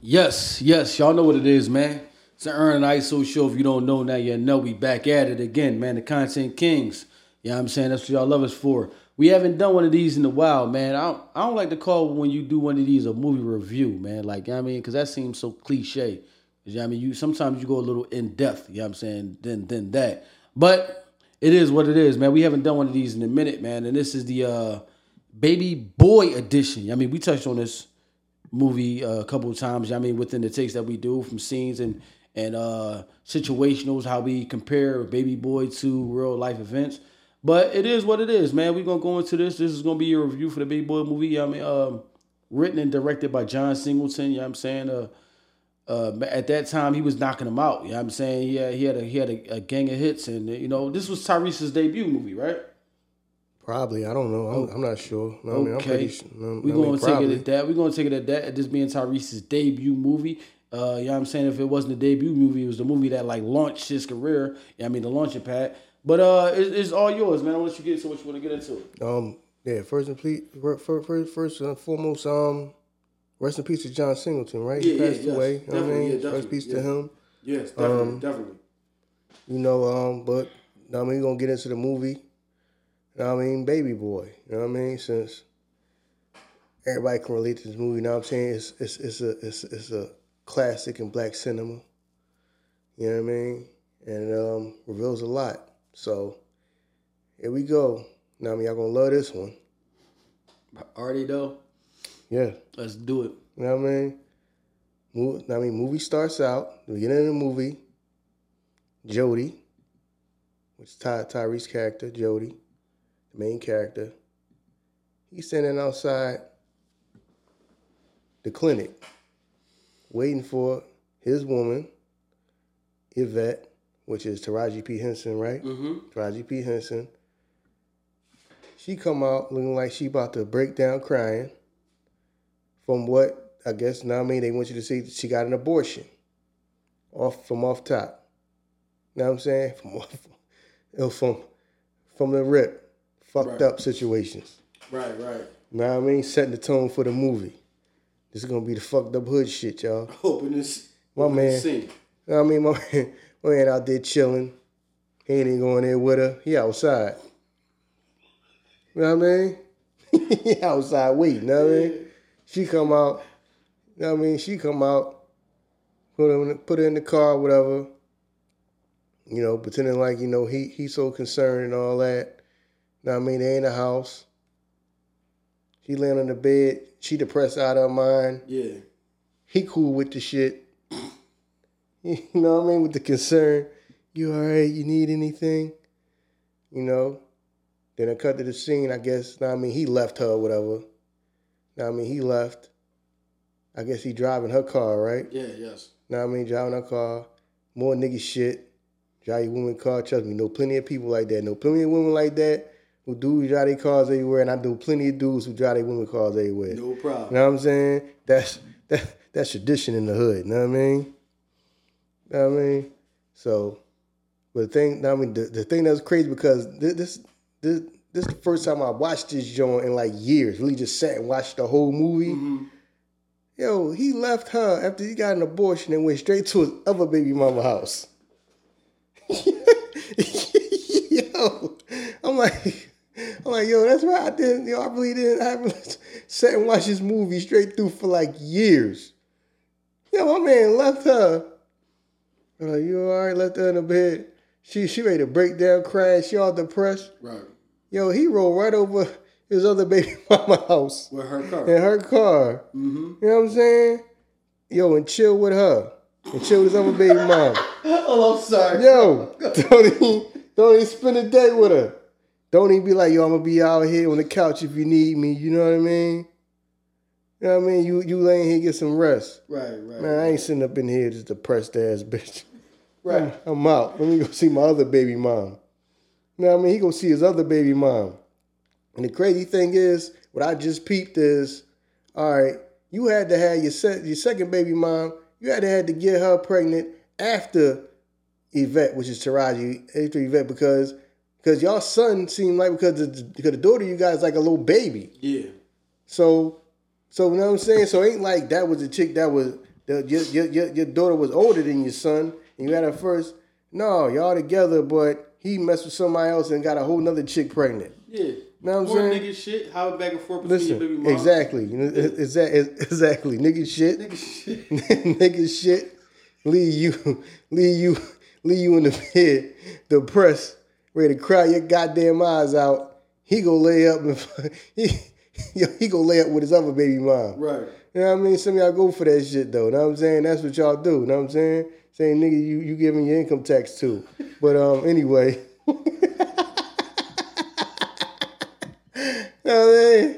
Yes, yes, y'all know what it is, man. It's an Ern and Iso show. If you don't know now, you know we back at it again, man. The Content Kings. You know I'm saying? That's what y'all love us for. We haven't done one of these in a while, man. I don't, I don't like to call when you do one of these a movie review, man. Like, you know I mean? Because that seems so cliche. You know I mean? You Sometimes you go a little in depth, you know what I'm saying, than, than that. But it is what it is, man. We haven't done one of these in a minute, man. And this is the uh, Baby Boy edition. I mean, we touched on this movie uh, a couple of times. I mean, within the takes that we do from scenes and and uh, situationals, how we compare Baby Boy to real life events. But it is what it is, man. We're gonna go into this. This is gonna be a review for the Baby Boy movie. I mean, um, written and directed by John Singleton. You know what I'm saying? Uh, uh, at that time, he was knocking them out. You know what I'm saying? He had, he had, a, he had a, a gang of hits, and you know, this was Tyrese's debut movie, right? Probably, I don't know. I'm, I'm not sure. No, I mean, I'm Okay, pretty sure. No, we're gonna take probably. it at that. We're gonna take it at that. At this being Tyrese's debut movie. Uh, you know what I'm saying? If it wasn't a debut movie, it was the movie that like launched his career. Yeah, I mean the launching pad. But uh, it, it's all yours, man. Let you get to what you want to get into. Um, yeah. First and please, first, first, first and foremost, um, rest in peace to John Singleton. Right, Yeah, he yeah, passed yes. away. You know what I mean, yeah, rest in peace yeah. to him. Yes, definitely, Um, definitely. You know, um, but I mean, we're gonna get into the movie. You know what I mean, Baby Boy. You know what I mean? Since everybody can relate to this movie, you know what I'm saying? It's it's it's a it's it's a classic in black cinema. You know what I mean? And it um reveals a lot. So here we go. Now I mean y'all gonna love this one. Already though, Yeah. let's do it. You know what I mean? I mean, movie starts out, the beginning of the movie, Jody, which is Ty, Tyrese's character, Jody, the main character, he's standing outside the clinic waiting for his woman, Yvette, which is Taraji P. Henson, right? Mm-hmm. Taraji P. Henson. She come out looking like she about to break down crying. From what I guess now I mean they want you to see she got an abortion. Off from off top. Know what I'm saying? From off, from from the rip. Fucked Right. up situations. Right, right. Know what I mean? Setting the tone for the movie. This is gonna be the fucked up hood shit, y'all. Open this. My open man. this. What I mean, my man, my man out there chilling. He ain't even going there with her. He outside. You know what I mean? he outside waiting, You know what I mean? She come out, you know what I mean? She come out, put her in the, put her in the car, whatever. You know, pretending like, you know, he he's so concerned and all that. What I mean? They in the house. She laying on the bed. She depressed out of her mind Yeah. he cool with the shit. You know what I mean? With the concern, you all right? You need anything? You know. Then I cut to the scene. I guess. Know what I mean, he left her, or whatever. Know what I mean, he left. I guess he driving her car, right? Yeah, yes. Know what I mean, driving her car. More nigga shit. Drive your woman car. Trust me, know plenty of people like that. Know plenty of women like that who do drive their cars everywhere, and I do plenty of dudes who drive their women cars everywhere. No problem. You know what I'm saying? That's that that's tradition in the hood. You know what I mean? You know what I mean? So, but the thing, I mean, the, the thing that's crazy because this this this this is the first time I watched this joint in like years. Really, just sat and watched the whole movie. Mm-hmm. Yo, he left her after he got an abortion and went straight to his other baby mama house. yo, I'm like, I'm like, yo, that's right. I didn't, yo, I really didn't. I really sat and watched this movie straight through for like years. Yo, my man left her. I'm like, you all right? Left her in the bed. She she ready to break down, crying. She all depressed. Right. Yo, he rolled right over his other baby mama house With her car. in her car. Mm-hmm. You know what I'm saying? Yo, and chill with her. And chill with his other baby mom. Oh, I'm sorry. Yo, don't even, don't even spend a day with her. Don't even be like, yo, I'm gonna be out here on the couch if you need me. You know what I mean? You know what I mean? You you laying here get some rest. Right, right. Man, I ain't sitting up in here just depressed ass bitch. Right. I'm out. Let me go see my other baby mom. You know what I mean? He go see his other baby mom. And the crazy thing is, what I just peeped is, all right, you had to have your se- your second baby mom. You had to had to get her pregnant after Yvette, which is Taraji, after Yvette, because because y'all son seemed like because the, because the daughter you guys like a little baby. Yeah. So So you know what I'm saying? So ain't like that was a chick that was the, your, your, your, daughter was older than your son and you had her first. No, y'all together, but he messed with somebody else and got a whole nother chick pregnant. Yeah. Know what I'm More saying? nigga shit. How back and forth between Listen, your baby mom. exactly, know, exactly, exactly, nigga shit, Nigga shit. nigga shit, leave you, leave you, leave you in the bed, depressed, ready to cry your goddamn eyes out. He go lay up and he, he go lay up with his other baby mom. Right. You know what I mean? Some of y'all go for that shit though. You know what I'm saying? That's what y'all do. You know what I'm saying? Saying nigga, you you giving your income tax too. But um, anyway. You know what I mean?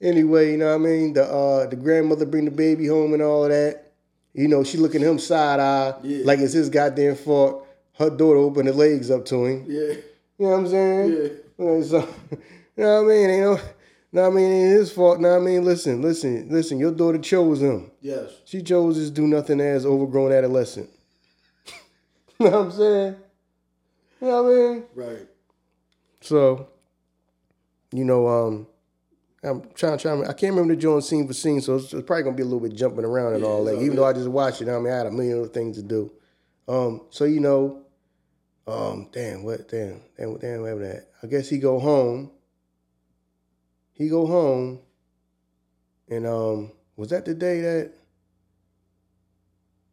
Anyway, you know what I mean? The uh the grandmother bring the baby home and all of that. You know, she looking him side eye Yeah. like it's his goddamn fault. Her daughter opened her legs up to him. Yeah. You know what I'm saying? Yeah. So, you know what I mean? Ain't no, know what I mean? It ain't his fault. Know what I mean? Listen, listen, listen. Your daughter chose him. Yes. She chose this do nothing as overgrown adolescent. you know what I'm saying? You know what I mean? Right. So, you know, um, I'm trying, trying. I can't remember the joint scene for scene, so it's, it's probably gonna be a little bit jumping around and Yeah, all that. Even though I just watched it, I mean, I had a million other things to do. Um, so you know, um, damn, what, damn, damn, damn, whatever that. I guess he go home. He go home, and um, was that the day that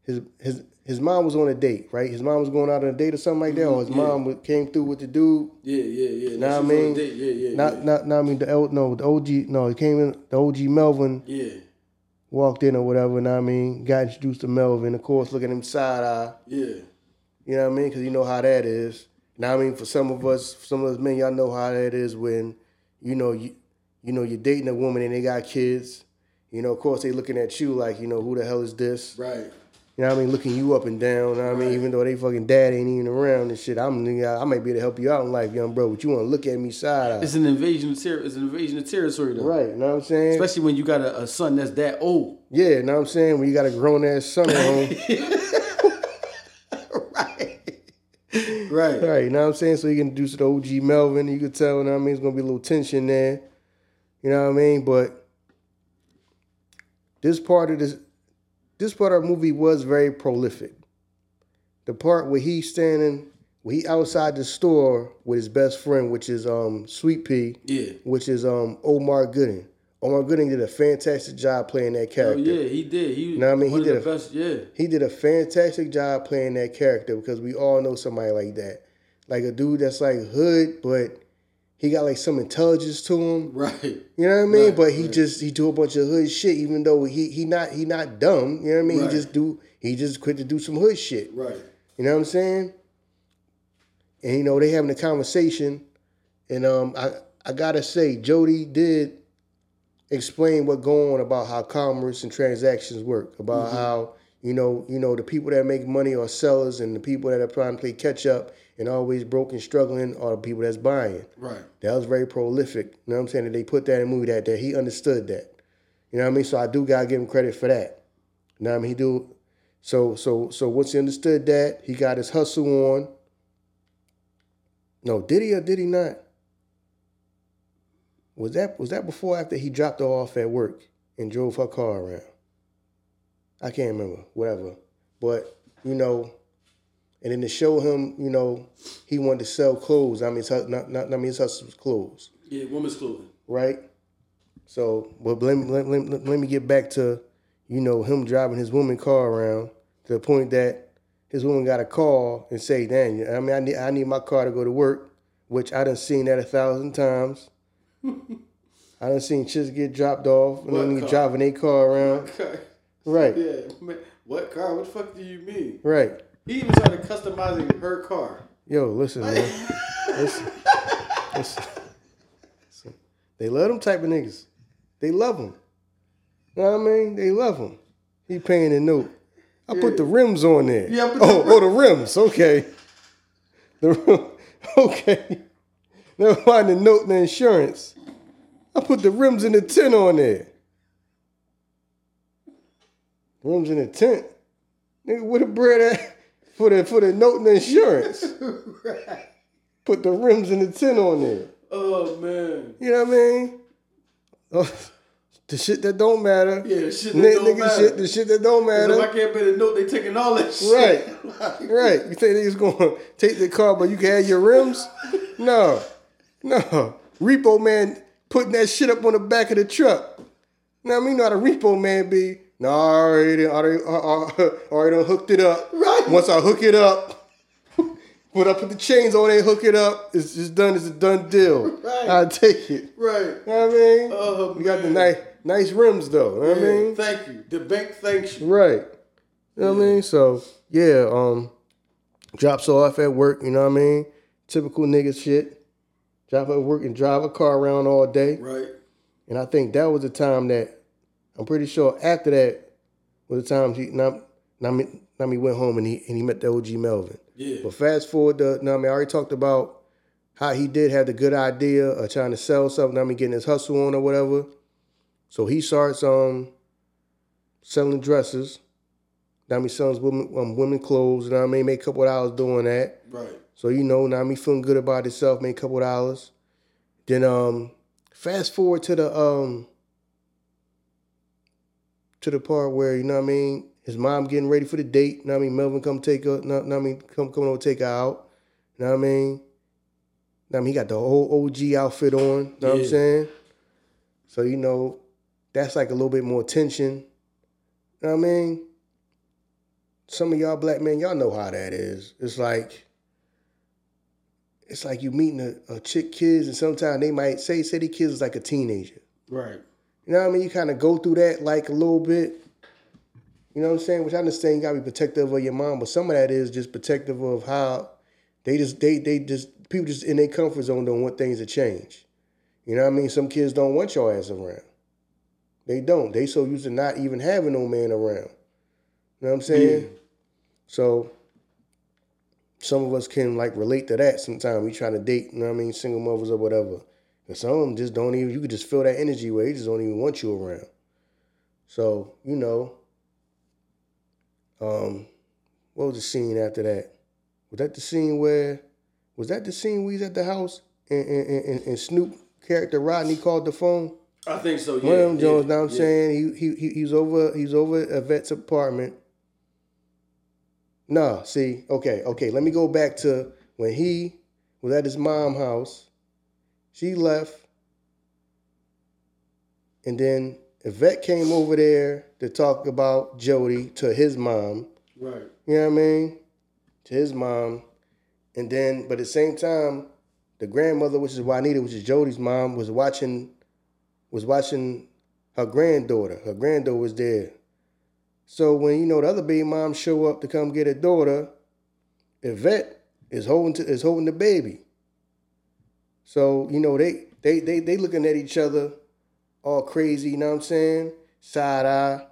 his his his mom was on a date, right? His mom was going out on a date or something like that, or his yeah. mom came through with the dude. Yeah, yeah, yeah. Nah, I She was on a mean, yeah, yeah, Not, yeah. not, not. I mean, the L, no, the OG. No, it came in. The OG Melvin yeah, walked in or whatever. And I mean, got introduced to Melvin. Of course, looking at him side eye. yeah. You know what I mean? Because you know how that is. Now, I mean, for some of us, some of us men, y'all know how that is when, you know, you, you know, you're dating a woman and they got kids. You know, of course, they looking at you like, you know, who the hell is this? Right. You know what I mean? Looking you up and down. You know what I mean? Right. Even though they fucking dad ain't even around and shit, I'm, I might be able to help you out in life, young bro. But you want to look at me side eye. It's an invasion of ter- It's an invasion of territory, though. Right, you know what I'm saying? Especially when you got a, a son that's that old. Yeah, you know what I'm saying? When you got a grown ass son at home. right. Right. right, you know what I'm saying? So you can introduce the OG Melvin, you could tell, you know what I mean? It's gonna be a little tension there. You know what I mean? But this part of this this part of the movie was very prolific. The part where he's standing, where he outside the store with his best friend, which is um Sweet Pea, Yeah. which is um Omar Gooding. Omar Gooding did a fantastic job playing that character. Oh character. yeah, he did. He Know what I mean? He did a- best. Yeah. He did a fantastic job playing that character because we all know somebody like that. Like a dude that's like hood, but he got like some intelligence to him. Right. You know what I mean? Right, but he right. just he do a bunch of hood shit, even though he he not he not dumb. You know what I mean? Right. He just do he just quit to do some hood shit. Right. You know what I'm saying? And you know they having a conversation, and um I I gotta say Jody did explain what going on about how commerce and transactions work, about Mm-hmm. how you know you know the people that make money are sellers, and the people that are trying to play catch up and always broke and struggling are the people that's buying. Right. That was very prolific. You know what I'm saying? That they put that in the movie that that he understood that. You know what I mean? So I do gotta give him credit for that. You know what I mean? He do so so so once he understood that, he got his hustle on. No, did he or did he not? Was that was that before or after he dropped her off at work and drove her car around? I can't remember. Whatever. But, you know, and then to show him, you know, he wanted to sell clothes. I mean, his, hus- not, not, I mean, his hustle's clothes Yeah. Woman's clothing. right? So, but let me, let, let, let, me get back to, you know, him driving his woman car around to the point that his woman got a call and say, "Dang, I mean, I need I need my car to go to work," which I done seen that a thousand times. I done seen chicks get dropped off and What then car? driving their car around. Car. Right, Yeah. Man, what car? What the fuck do you mean? right. He even started customizing her car. Yo, listen, man. listen, listen, listen. They love them type of niggas. They love them. You know what I mean? They love them. He paying a note. I put the rims on there. Yeah, put oh, the oh, oh, the rims. Okay. The rim- okay. Never mind the note and the insurance. I put the rims and the tent on there. Rims in the tent. Nigga, where the bread at for the for the note and the insurance? right. Put the rims and the tent on there. Oh man. You know what I mean? Oh, The shit that don't matter. Yeah, the shit that Ni- don't nigga matter. shit, the shit that don't matter. if I can't pay the note, they taking all that shit. Right. Like, Right. You think niggas gonna take the car, but you can have your rims? No. No. Repo man putting that shit up on the back of the truck. Now I mean, know how the repo man be. No, I already, I already, I already, I already done hooked it up. Right. Once I hook it up, when I put the chains on it, hook it up, it's just done. It's a done deal. Right. I take it. right. You know what I mean? Oh, you got the nice, nice rims though. You know what I mean? Thank you. The bank thanks you. Right. You know what I mean? So yeah, um, drops off at work, you know what I mean? Typical nigga shit. Drop at work and drive a car around all day. Right. And I think that was the time that I'm pretty sure after that was the time he Nam- Nami, Nami went home and he and he met the OG Melvin. Yeah. But fast forward to Nami, I already talked about how he did have the good idea of trying to sell something, Nami getting his hustle on or whatever. So he starts um selling dresses. Nami sells women um, women clothes, what I mean? Make a couple of dollars doing that. Right. So you know, now me feeling good about himself, made a couple of dollars. Then um fast forward to the um to the part where, you know what I mean, his mom getting ready for the date, you know what I mean, Melvin come take her, you know what I mean, come come over take her out. You know what I mean? I mean, he got the whole OG outfit on, you know what I'm saying? So you know, that's like a little bit more tension. You know what I mean? Some of y'all black men, y'all know how that is. It's like it's like you meeting a, a chick kids and sometimes they might say say the kids is like a teenager. Right. You know what I mean? You kind of go through that like a little bit. You know what I'm saying? Which I understand you gotta be protective of your mom, but some of that is just protective of how they just they they just people just in their comfort zone don't want things to change. You know what I mean? Some kids don't want your ass around. They don't. They so used to not even having no man around. You know what I'm saying? Yeah. So some of us can like relate to that sometimes. We trying to date, you know what I mean, single mothers or whatever. And some of them just don't even you can just feel that energy where they just don't even want you around. So, you know, um, what was the scene after that? Was that the scene where was that the scene we was at the house and, and, and, and Snoop character Rodney called the phone? I think so. Yeah. Of them yeah, Jones, now I'm yeah. saying he, he he he's over he's over at vet's apartment. No, see, okay, okay. Let me go back to when he was at his mom house. She left, and then Yvette came over there to talk about Jody to his mom. Right. You know what I mean? To his mom. And then, but at the same time, the grandmother, which is Juanita, which is Jody's mom, was watching was watching her granddaughter. Her granddaughter was there. So when you know the other baby mom show up to come get her daughter, Yvette is holding to, is holding the baby. So, you know, they they they they looking at each other all crazy, you know what I'm saying? Side eye.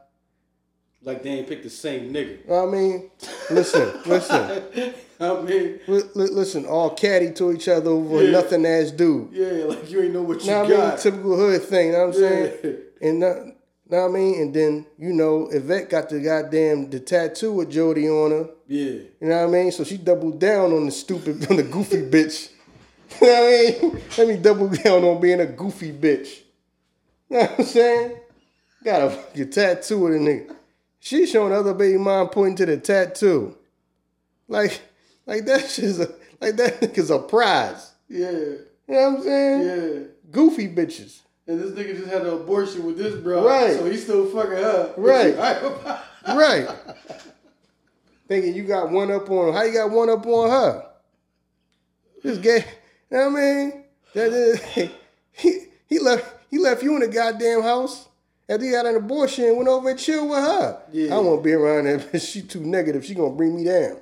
Like they ain't picked the same nigga. You know what I mean, listen, listen. I mean, Li- li- listen, all catty to each other over Yeah. nothing ass dude. yeah, like you ain't know what you Know what I mean? got. Typical hood thing, you know what I'm saying? And know, know what I mean? And then, you know, Yvette got the goddamn the tattoo with Jody on her. Yeah. You know what I mean? So she doubled down on the stupid, on the goofy bitch. You know what I mean? Let me double down on being a goofy bitch. You know what I'm saying? Got a fucking tattoo with a nigga. She showing other baby mom pointing to the tattoo. Like, like that shit's a, like that nigga's a prize. Yeah. You know what I'm saying? Yeah. Goofy bitches. And this nigga just had an abortion with this bro. Right. So he's still fucking her. Right. Right. Thinking you got one up on him. How you got one up on her? This gay. You know what I mean? That is, he, he left he left you in the goddamn house after he had an abortion and went over and chilled with her. Yeah. I to be around that. she too negative. She gonna bring me down.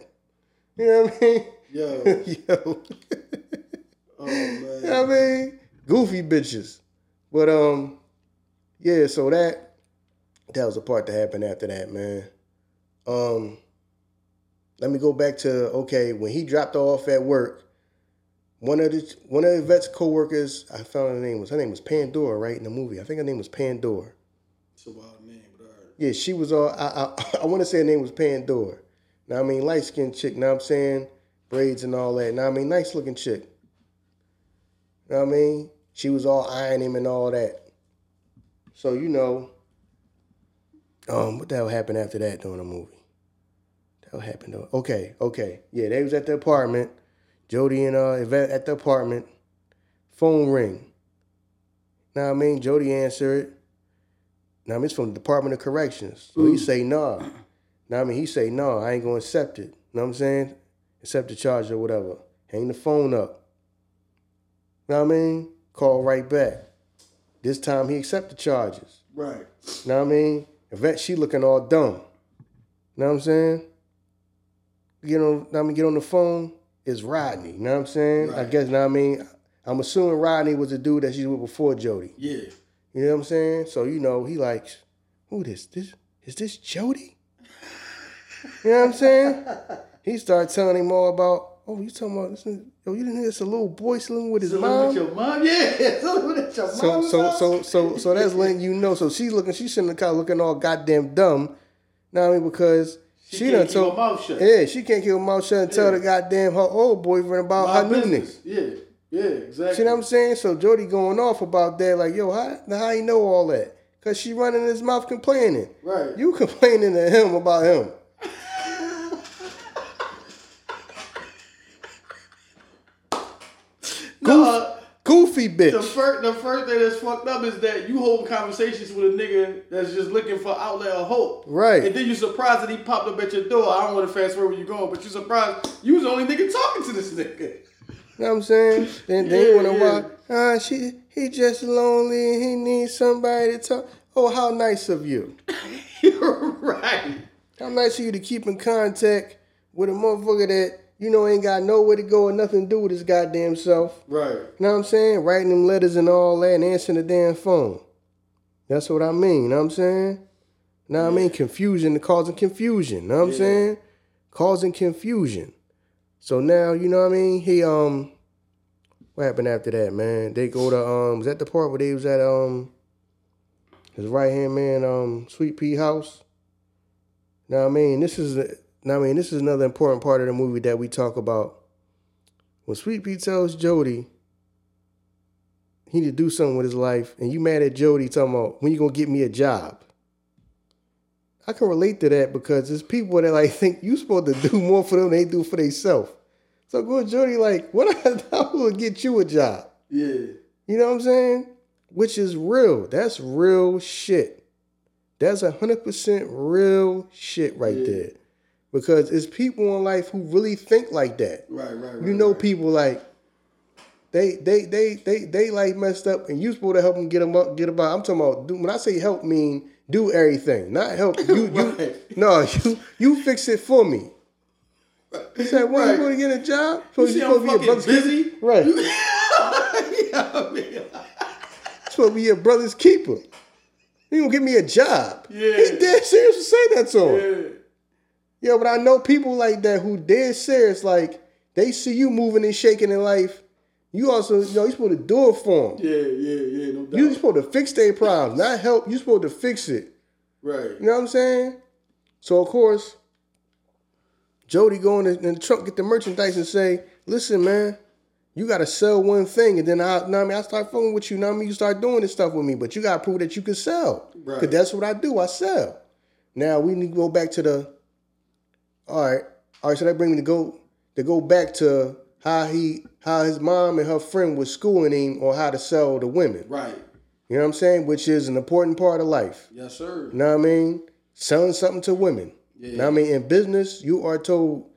You know what I mean? Yo. Yo. Oh You man. know what I mean? Goofy bitches. But um, yeah, so that that was the part that happened after that, man. Um let me go back to okay, when he dropped off at work, one of the one of the vet's co-workers, I found her name was her name was Pandora, right? In the movie. I think her name was Pandora. It's a wild name, but all right. Yeah, she was all I I, I want to say her name was Pandora. Now I mean light skinned chick, now I'm saying braids and all that. Now I mean nice looking chick. Know what I mean? She was all eyeing him and all that. So you know, um, what the hell happened after that during the movie? That happened though? Okay, okay, yeah, they was at the apartment. Jody and uh Yvette at the apartment. Phone ring. Now I mean, Jody answered. Now I mean, it's from the Department of Corrections. So he say nah. Now I mean, he say no, I ain't gonna accept it. You know what I'm saying? Accept the charge or whatever. Hang the phone up. Know what I mean? Call right back. This time he accept the charges. Right. You know what I mean? Yvette, she looking all dumb. You know what I'm saying? Get on, I mean, get on the phone. It's Rodney. You know what I'm saying? I guess. Know what I mean? I'm assuming Rodney was the dude that she was with before Jody. Yeah. You know what I'm saying? So you know, he likes who this? This is this Jody? You know what I'm saying? he started telling him all about. Oh, you talking about? This, oh, you didn't hear it's a little boy sleeping with his So mom. with your mom, yeah. So with your So mom. so so so so that's letting you know. So she's looking, she's sitting in the car looking all goddamn dumb. Now I mean because she, She done can't keep told her mouth shut. Yeah, she can't keep her mouth shut and tell the goddamn her old boyfriend about My her new business. Yeah. Yeah. Exactly. See what I'm saying? So Jody going off about that, like, yo, how how he know all that? Cause she running his mouth complaining. Right. You complaining to him about him. no. Goofy The first, the first thing that's fucked up is that you hold conversations with a nigga that's just looking for outlet of hope. Right. And then you surprised that he popped up at your door. I don't want to fast forward where you going, but you surprised you was the only nigga talking to this nigga. You know what I'm saying? Then then Yeah, you wanna yeah. why ah she he just lonely and he needs somebody to talk. Oh, how nice of you. You're right. How nice of you to keep in contact with a motherfucker that you know ain't got nowhere to go and nothing to do with his goddamn self. Right. You know what I'm saying? Writing them letters and all that and answering the damn phone. That's what I mean. You know what I'm saying? Know what I mean? Confusion, causing confusion. You Know what I'm Yeah. saying? Causing confusion. So now, you know what I mean? He um what happened after that, man? They go to um was that the part where they was at um his right hand man, um, Sweet Pea House? Now I mean this is now I mean this is another important part of the movie that we talk about. When Sweet Pea tells Jody he need to do something with his life, and you mad at Jody talking about when you gonna get me a job. I can relate to that because there's people that like think you supposed to do more for them than they do for themselves. So go Jody like, what I will get you a job. Yeah. You know what I'm saying? Which is real. That's real shit. That's a hundred percent real shit right Yeah. there. Because it's people in life who really think like that. Right. Right. right You know, right. people like they they they they they like messed up, and you supposed to help them get them up, get about. I'm talking about do, when I say help, mean do everything, not help you. You no, you you fix it for me. He said, "What Right. you going to get a job? So You see, I'm fucking brother's busy. keeper? right? Yeah, I mean, supposed to be your brother's keeper. You gonna give me a job? Yeah. He's dead serious to say that to him. yeah. Yeah, but I know people like that who dead serious, like they see you moving and shaking in life. You also, you know, you're supposed to do it for them. Yeah, yeah, yeah, no doubt. You supposed to fix their problems, not help. You supposed to fix it. right. You know what I'm saying? So of course, Jody going in the, truck, get the merchandise, and say, "Listen, man, you gotta sell one thing, and then I, know what I mean, I start fucking with you. Know what I mean, you start doing this stuff with me, but you gotta prove that you can sell, Right. Cause that's what I do. I sell. Now we need to go back to the. All right, all right. So that brings me to go to go back to how he, how his mom and her friend was schooling him on how to sell to women. Right. You know what I'm saying? Which is an important part of life. Yes, sir. You know what I mean? Selling something to women. Yeah. You know what I mean? In business, you are told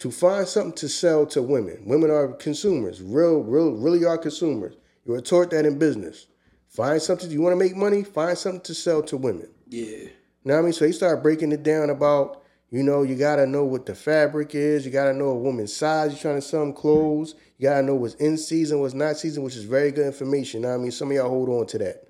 to find something to sell to women. Women are consumers. Real, real, really are consumers. You are taught that in business. Find something you want to make money, find something to sell to women. Yeah. You know what I mean? So he started breaking it down about, you know, you gotta know what the fabric is, you gotta know a woman's size, you're trying to sell them clothes, you gotta know what's in season, what's not season, which is very good information. You know what I mean? Some of y'all hold on to that.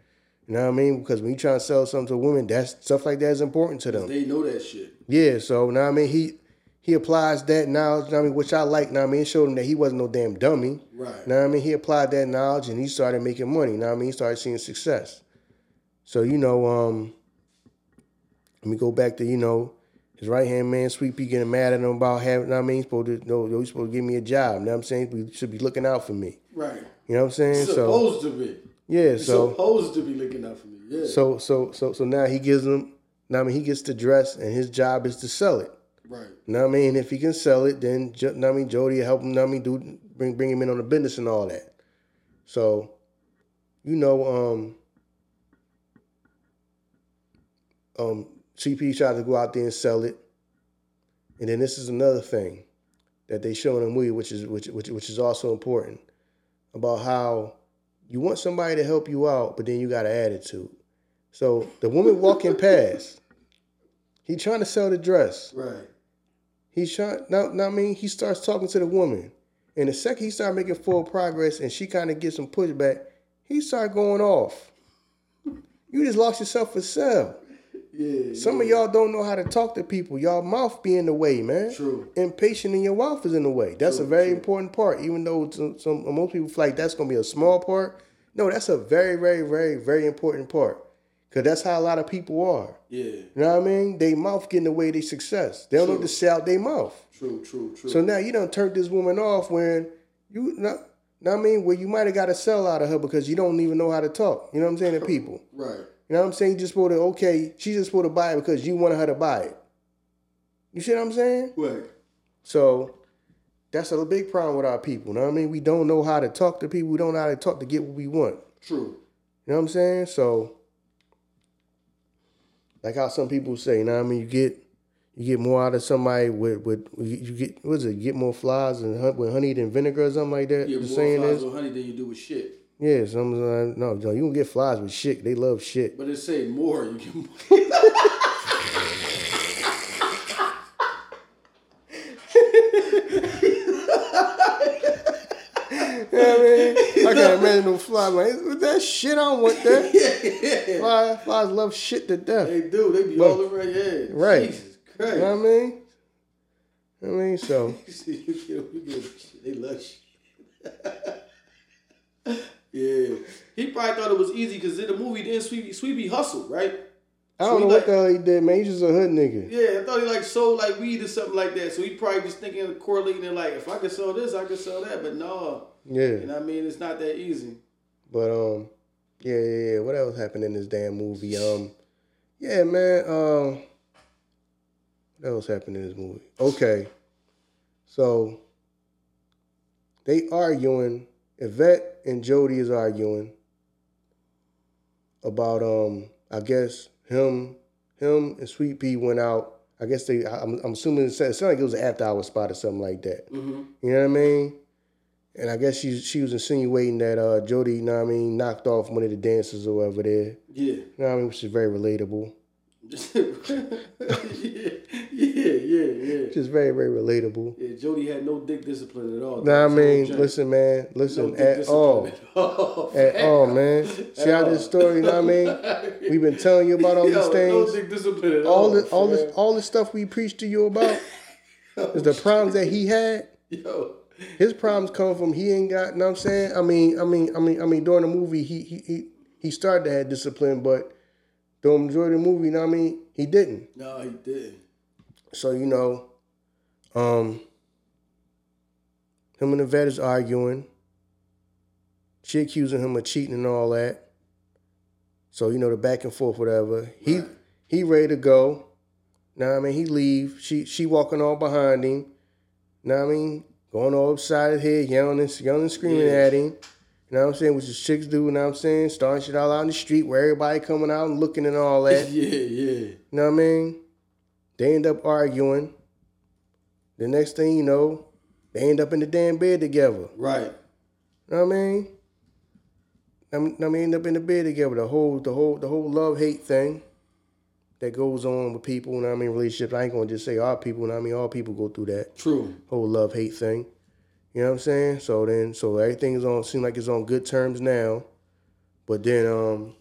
You know what I mean? Because when you trying to sell something to women, that's stuff like that is important to them. They know that shit. Yeah, so now I mean he he applies that knowledge, know what I mean, which I like, now I mean, it showed him that he wasn't no damn dummy. Right. Now I mean, he applied that knowledge and he started making money. Now I mean, he started seeing success. So you know, um, let me go back to you know his right hand man, Sweet Pea, getting mad at him about having. know what I mean, he's supposed to no, you're supposed to give me a job. You know what I'm saying? You should be looking out for me. Right. You know what I'm saying? So Supposed to be. Yeah, He's so supposed to be looking out for me. Yeah. so so so so now he gives him. Now I mean he gets to dress, and his job is to sell it. right. Now I mean? If he can sell it, then what I mean Jody will help him. What I mean do bring bring him in on the business and all that. So, you know, um, um, Sweet Pea tried to go out there and sell it, and then this is another thing that they show in the movie, which is which which which is also important about how you want somebody to help you out, but then you got an attitude. So the woman walking past, he trying to sell the dress. Right. He's trying now, now I mean he starts talking to the woman. And the second he started making full progress and she kind of gets some pushback, he started going off. You just lost yourself for sale. Yeah. Some of y'all don't know how to talk to people. Y'all mouth be in the way, man. True. Impatient in your mouth is in the way. That's a very important part. Even though some, some most people feel like that's gonna be a small part. No, that's a very, very, very, very important part. Cause that's how a lot of people are. Yeah. You know what I mean? They mouth get in the way of their success. They don't know True. to say out their mouth. True. True. True. So now you don't turn this woman off when you not know what I mean, where you might have got a sell out of her because you don't even know how to talk. You know what I'm saying to people. right. You know what I'm saying? You just supposed to okay, she just supposed to buy it because you wanted her to buy it. You see what I'm saying? Right. So that's a big problem with our people. You know what I mean? We don't know how to talk to people. We don't know how to talk to get what we want. True. You know what I'm saying? So, like how some people say, you know what I mean? You get you get more out of somebody with with you get what's it? Get more flies and with honey than vinegar or something like that. You the more saying flies is, with honey than you do with shit. Yeah. Some uh, no, no, you don't get flies with shit. They love shit. But it say more. You get more. You know what I mean? I can't imagine them flies. Like, with that shit, I don't want that. Flies, flies love shit to death. They do. They be But- all over your head. Right. Jesus You Christ. know what I mean? I mean, so You see, you get, you get. They love shit. yeah. He probably thought it was easy because in the movie, then Sweetie, Sweetie hustled, right? I don't he know like- what the hell he did, man. He's just a hood nigga. Yeah, I thought he like sold like weed or something like that. So he probably was thinking of correlating it like if I could sell this, I could sell that. But no, Yeah. you know what I mean? It's not that easy. But um, yeah, yeah, yeah. What else happened in this damn movie? Um, yeah, man. Um, what else happened in this movie? Okay, so they arguing. Yvette and Jody is arguing about um. I guess him, him and Sweet Pea went out. I guess they. I'm, I'm assuming it sounded like it was an after hour spot or something like that. Mm-hmm. You know what I mean? And I guess she she was insinuating that uh, Jody, you know what I mean, knocked off one of the dancers or whatever there. Yeah. You know what I mean? Which is very relatable. Yeah, yeah, yeah, yeah. Which very, very relatable. Yeah, Jody had no dick discipline at all. What I mean? Listen, man. Listen, No at all. At all. At all, man. See how this story, you know what I mean? We've been telling you about all Yo, these things. No dick discipline at all all. the all this all the stuff we preached to you about is the problems that he had. Yo. His problems come from he ain't got. You Know what I'm saying? I mean, I mean, I mean, I mean. During the movie, he he he, he started to have discipline, but majority of the movie, you know what I mean, he didn't. No, he didn't. So you know, um, him and the vet is arguing. She accusing him of cheating and all that. So you know the back and forth, whatever. He Right. he ready to go. Now I mean he leave. She she walking all behind him. Now I mean going all upside his head, yelling and yelling and screaming Yeah. at him. You know what I'm saying? Which is chicks do. You know what I'm saying? Starting shit all out in the street where everybody coming out and looking and all that. Yeah, yeah. You know what I mean? They end up arguing. The next thing you know, they end up in the damn bed together. Right. You know what I mean? I mean, I mean, end up in the bed together. The whole, the whole, the whole love hate thing that goes on with people. You know what I mean? Relationships. I ain't gonna just say all people. You know what I mean? All people go through that True. whole love hate thing. You know what I'm saying? So then, so everything is on. Seem like it's on good terms now. But then, um,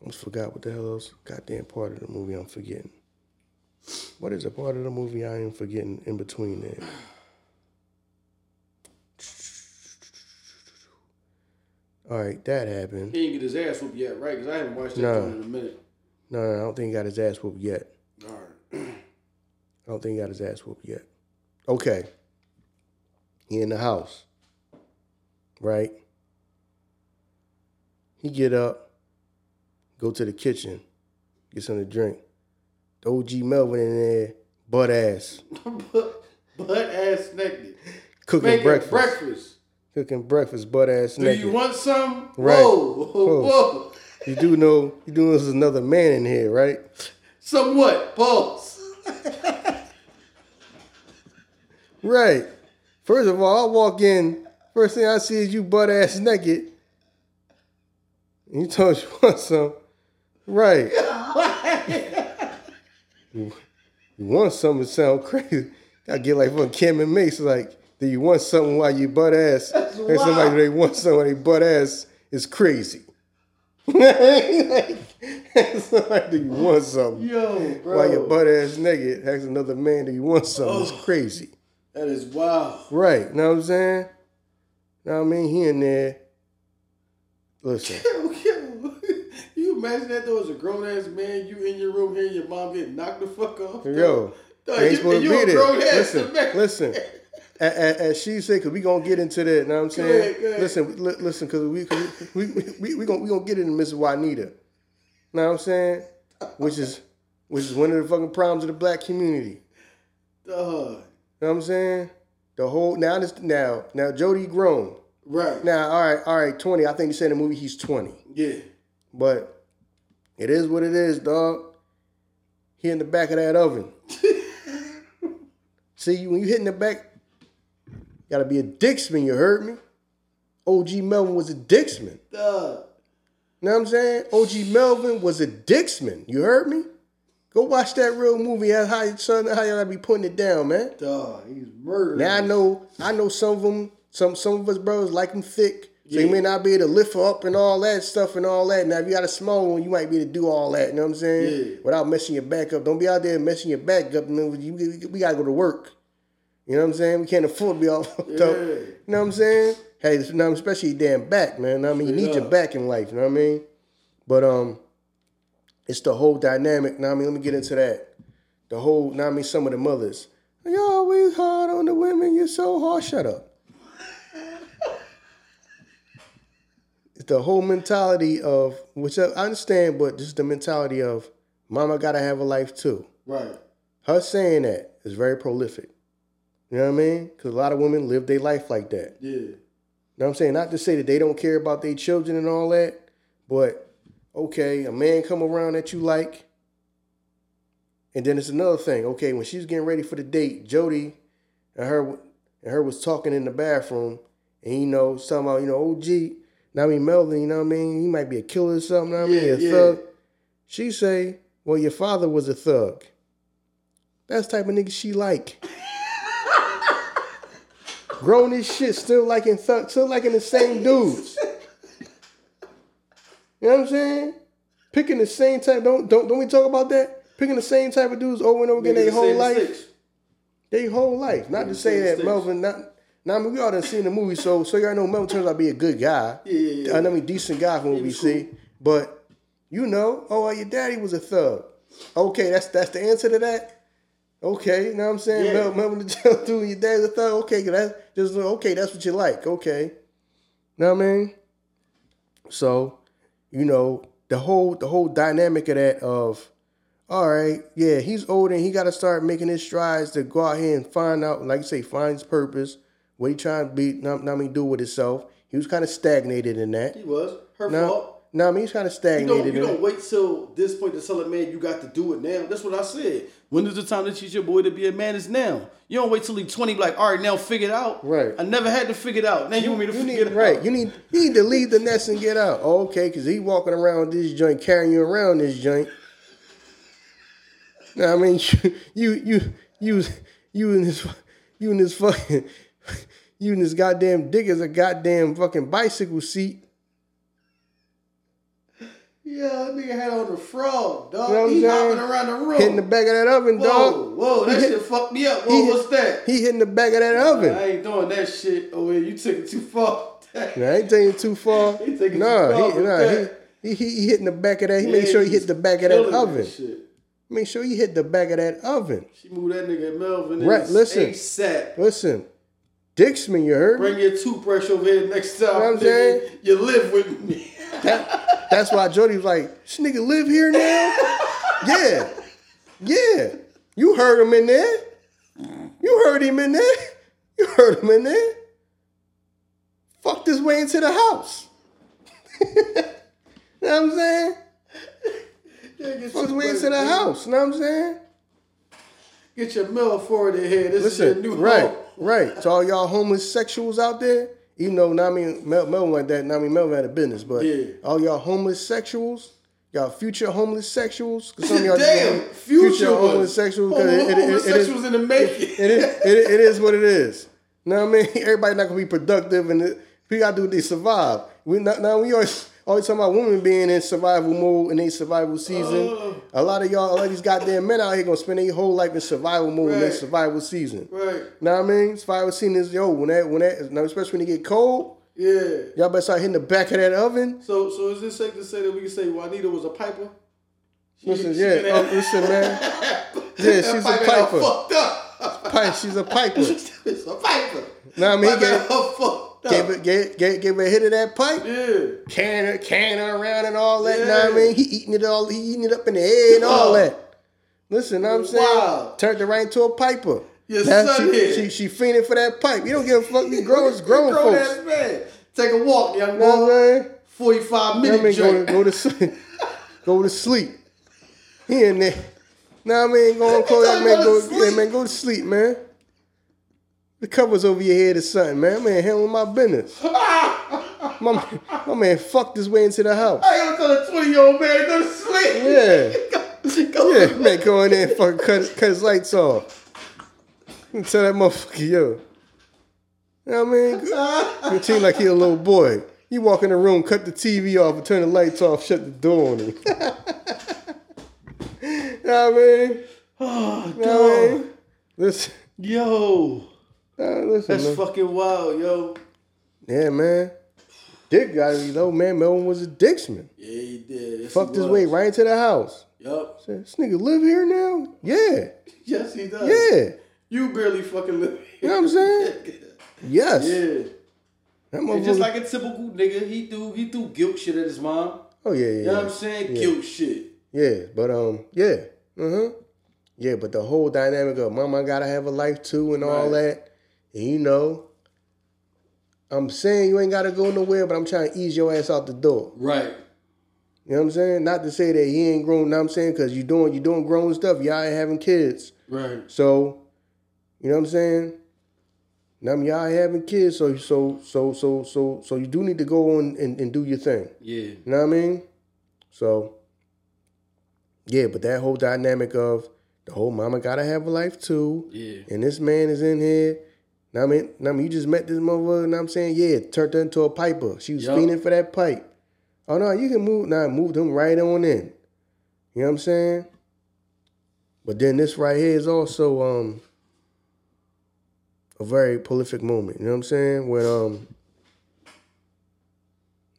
I almost forgot what the hell else. Goddamn part of the movie I'm forgetting. What is a part of the movie I am forgetting in between there? All right, that happened. He didn't get his ass whooped yet, right? Because I haven't watched that No. in a minute. No, no, I don't think he got his ass whooped yet. All right. I don't think he got his ass whooped yet. Okay. He in the house. Right? He get up, go to the kitchen, get something to drink. The OG Melvin in there, butt ass, butt ass naked. cooking Making breakfast. breakfast. Cooking breakfast, butt ass Do naked. you want some? Right. Whoa, whoa, whoa. You do know, you do know there's another man in here, right? Somewhat. Pause. Right. First of all, I walk in, first thing I see is you butt ass naked. And you told you want some. Right. you, want something to sound crazy. I get like fucking Cam and Mace, like, do you want something while you butt ass? That's and somebody they want something while they butt ass is crazy. like, somebody, do you want something? Yo, bro. While your butt ass naked, ask another man, do you want something? It's Oh. crazy. That is wild. Right. You know what I'm saying? Know what I mean? He in there. Listen. Yo, yo. You imagine that though as a grown ass man, you in your room hearing your mom get knocked the fuck off? Yo. They ain't you- supposed to you be a there. grown ass Listen, man. listen. As, she said, because we going to get into that. Know what I'm saying? ahead, go ahead. Listen, li- listen, because we, cause we, we, we, we going we gonna get into Mrs. Juanita. Know what I'm saying? Which is which is one of the fucking problems of the black community. Dog. Know what I'm saying? The whole, now this, now, now Jody grown. Right. Now, all right, all right, 20. I think you said in the movie he's 20. Yeah. But it is what it is, dog. He in the back of that oven. See, when you hit in the back, gotta be a Dixman, you heard me? OG Melvin was a Dixman. Dog. Know what I'm saying? OG Melvin was a Dixman. You heard me? Go watch that real movie. How you son, how y'all be putting it down, man. Dog. He's murdering. Now I know, I know some of them, some some of us brothers like them thick. So you Yeah. may not be able to lift her up and all that stuff and all that. Now if you got a small one, you might be able to do all that. You know what I'm saying? Yeah. Without messing your back up. Don't be out there messing your back up. Man. You- We, gotta go to work. You know what I'm saying? We can't afford to be all fucked up. Yeah. You know what I'm saying? Hey, you especially your damn back, man. I mean, you need your back in life. You know what I mean? But um, it's the whole dynamic. Now I mean, let me get into that. The whole. Now I mean, some of the mothers. You're always hard on the women. You're so hard. Shut up. it's the whole mentality of which I understand, but just the mentality of mama gotta have a life too. Right. Her saying that is very prolific. You know what I mean? Because a lot of women live their life like that. Yeah. You know what I'm saying? Not to say that they don't care about their children and all that, but okay, a man come around that you like, and then it's another thing. Okay, when she's getting ready for the date, Jody and her and her was talking in the bathroom, and you know, talking about, you know, OG, now I mean Melvin, you know what I mean? He might be a killer or something, you know what I mean? Yeah, A yeah. thug. She say, Well, your father was a thug. That's the type of nigga she like. Grown as shit, still liking thug, still liking the same dudes. You know what I'm saying? Picking the same type. Don't don't don't we talk about that? Picking the same type of dudes over and over again their the whole life. Their whole life. Not to say that. Melvin not now I mean we all done seen the movie, so so y'all know Melvin turns out to be a good guy. Yeah, yeah, yeah. I mean decent guy from what we see. But you know, oh well, your daddy was a thug. Okay, that's that's the answer to that. Okay, you know what I'm saying? Yeah. Mel, Melvin the jail dude, your daddy's a thug. Okay, that's just okay, that's what you like. Okay. You know what I mean? So, you know, the whole the whole dynamic of that of all right, yeah, he's old and he got to start making his strides to go out here and find out, like you say, find his purpose, what he trying to be, not, not I mean, do with himself. He was kind of stagnated in that. He was. Her No, fault. no, I mean, he's kind of You stagnated don't, you in don't it. wait till this point to tell a man you got to do it now. That's what I said. When is the time to teach your boy to be a man? Is now. You don't wait till he's 20, like, all right, now figure it out. Right. I never had to figure it out. Now you, want me to figure need, it right, out. you need you need to leave the nest and get out. Oh, okay, because he walking around this joint, carrying you around this joint. Now, I mean, you you you you you and this you and this fucking you and this goddamn dick is a goddamn fucking bicycle seat. Yeah, that nigga had on the frog, dog. You know what he hopping around the room. Hitting the back of that oven, whoa, dog. whoa, that hit- shit fucked me up. Whoa, hit- what's that? He hitting the back of that oven. I ain't doing that shit. Oh, yeah, you took it too far. Nah, I ain't taking it too far. He taking nah, too far he, nah, that. he, he, he hitting the back of that. He Yeah, make sure he hit the back of that oven. Shit. Make sure you hit the back of that oven. She moved that nigga Melvin Right, listen. ASAP. Listen, Dixman, you heard? Bring your toothbrush over here next time. know what I'm saying? You live with me. that, that's why Jody was like, this nigga live here now? yeah. Yeah. You heard him in there. You heard him in there. You heard him in there. Fucked his way into the house. you know what I'm saying? Fucked his way into the house. You know what I'm saying? Get your mill forward in here. This Listen, is your new right, home. right. To all y'all homeless sexuals out there, even though I mean Mel, Mel like that, I mean Mel had a business, but Yeah. all y'all homeless sexuals, y'all future homeless sexuals, because some of y'all Damn, just- future, homeless sexuals, because it, it, it, it, is, homosexuals in the making. it, is, it, it is what it is. You know what I mean? Everybody not gonna be productive, and we gotta do they survive. We not, now we always Oh, always talking about women being in survival mode in their survival season. Oh. a lot of y'all, a lot of these goddamn men out here gonna spend their whole life in survival mode in their survival season. Right. Know what I mean? Survival season is yo when that when that now especially when it get cold, Yeah. y'all better start hitting the back of that oven. So, so is this safe to say that we can say Juanita was a piper? She- Listen, she yeah, oh, listen, man. That she's a piper had her piper. Fucked up. She's a piper. it's a piper. Know what I mean? Gave, her up. gave, it, gave, gave, gave a hit of that pipe. Yeah. Can her, can her around and all that. Know what I mean? He eating it all. He eating it up in the head and all that. Listen, know what I'm saying? Wow. Turned it right into a piper. Now son she, she she fiending for that pipe. You don't give a fuck. These grown, grown Grown folks. ass man. Take a walk, young You know what boy. I'm saying? 45 I mean, go to, go to sleep. go to sleep. He in there. Nah, man, go on, close that man. Go, yeah, man, go to sleep, man. The covers over your head or something, man. Man, handling my business. my, my man fucked his way into the house. I gotta tell a 20 year old man to go to sleep. Yeah. go Yeah, man, go in there and fucking cut, cut his lights off. And tell that motherfucker, yo. You know what I mean? You seem like he a little boy. You walk in the room, cut the TV off, and turn the lights off, shut the door on him. you know what I mean? Oh, You know what I mean? Listen, Yo. Nah, listen, That's man. fucking wild, yo. Yeah, man. Dick got you know, man, Melvin was a dicksman. Yeah, he did. Yes, Fucked he his way right into the house. Yup. This nigga live here now? Yeah. Yes, he does. Yeah. You barely fucking live. You know what I'm saying? Yes. yeah. That And just like a typical nigga, he do he threw guilt shit at his mom. oh yeah, yeah, You know what. I'm saying? Yeah. Guilt shit. Yeah, but um, yeah, uh huh, yeah, but the whole dynamic of mama gotta have a life too and all that, and you know, I'm saying you ain't gotta go nowhere, but I'm trying to ease your ass out the door. Right. You know what I'm saying? Not to say that he ain't grown. Know what I'm saying because you doing you doing grown stuff. Y'all ain't having kids, Right. so you know what I'm saying. Now y'all ain't having kids, so so so so so so you do need to go on and, and do your thing. Yeah. You know what I mean? So, yeah, but that whole dynamic of the whole mama gotta have a life too, Yeah. and this man is in here. What I mean, what I mean, you just met this motherfucker. Know what I'm saying, yeah, turned her into a piper. She was Yup. fiending for that pipe. Oh no, you can move. Now. Nah, moved him right on in. You know what I'm saying? But then this right here is also um a very prolific moment. You know what I'm saying? When um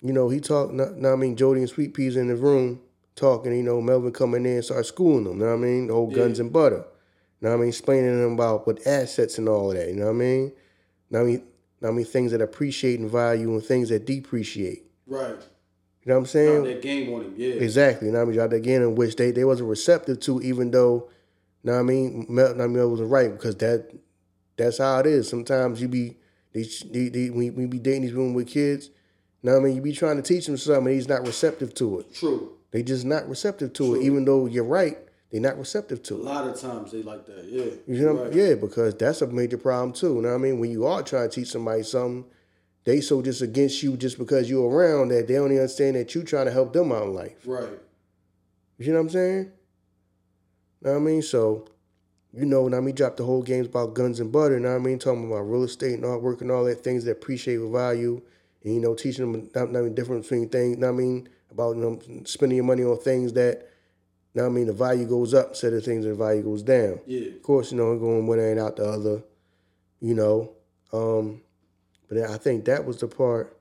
you know, he talked, now I mean, Jody and Sweet Peas in the room talking, you know, Melvin coming in and start schooling them, you know what I mean? The whole guns and butter. You know what I mean? Explaining to them about what assets and all of that, you know what I mean? You know what I mean? You know I mean? Things that appreciate and value and things that depreciate. Right. You know what I'm saying? Found that game on him. Yeah. Exactly. You know what I mean? Y'all again, in which they, they wasn't receptive to, even though, you know what I mean? Mel, I mean, Mel was right because that that's how it is. Sometimes you be they, they, they we, we be dating these women with kids. You know what I mean? You be trying to teach them something, and he's not receptive to it. True. They just not receptive to it, even though you're right. They're not receptive A to it. A lot of times they like that. Yeah. You know, Right. yeah, because that's a major problem too. You know what I mean? When you are trying to teach somebody something, they so just against you just because you're around that they don't even understand that you trying to help them out in life. Right. You know what I'm saying? You know what I mean? So, you know, now me drop the whole games about guns and butter, you know what I mean? Talking about real estate and artwork and all that things that appreciate with value. And, you know, teaching them not, not the difference between things, you know what I mean? About you know, spending your money on things that, what I mean, the value goes up instead of things the value goes down. Yeah. Of course, you know, going one end out the other, you know. Um, but I think that was the part.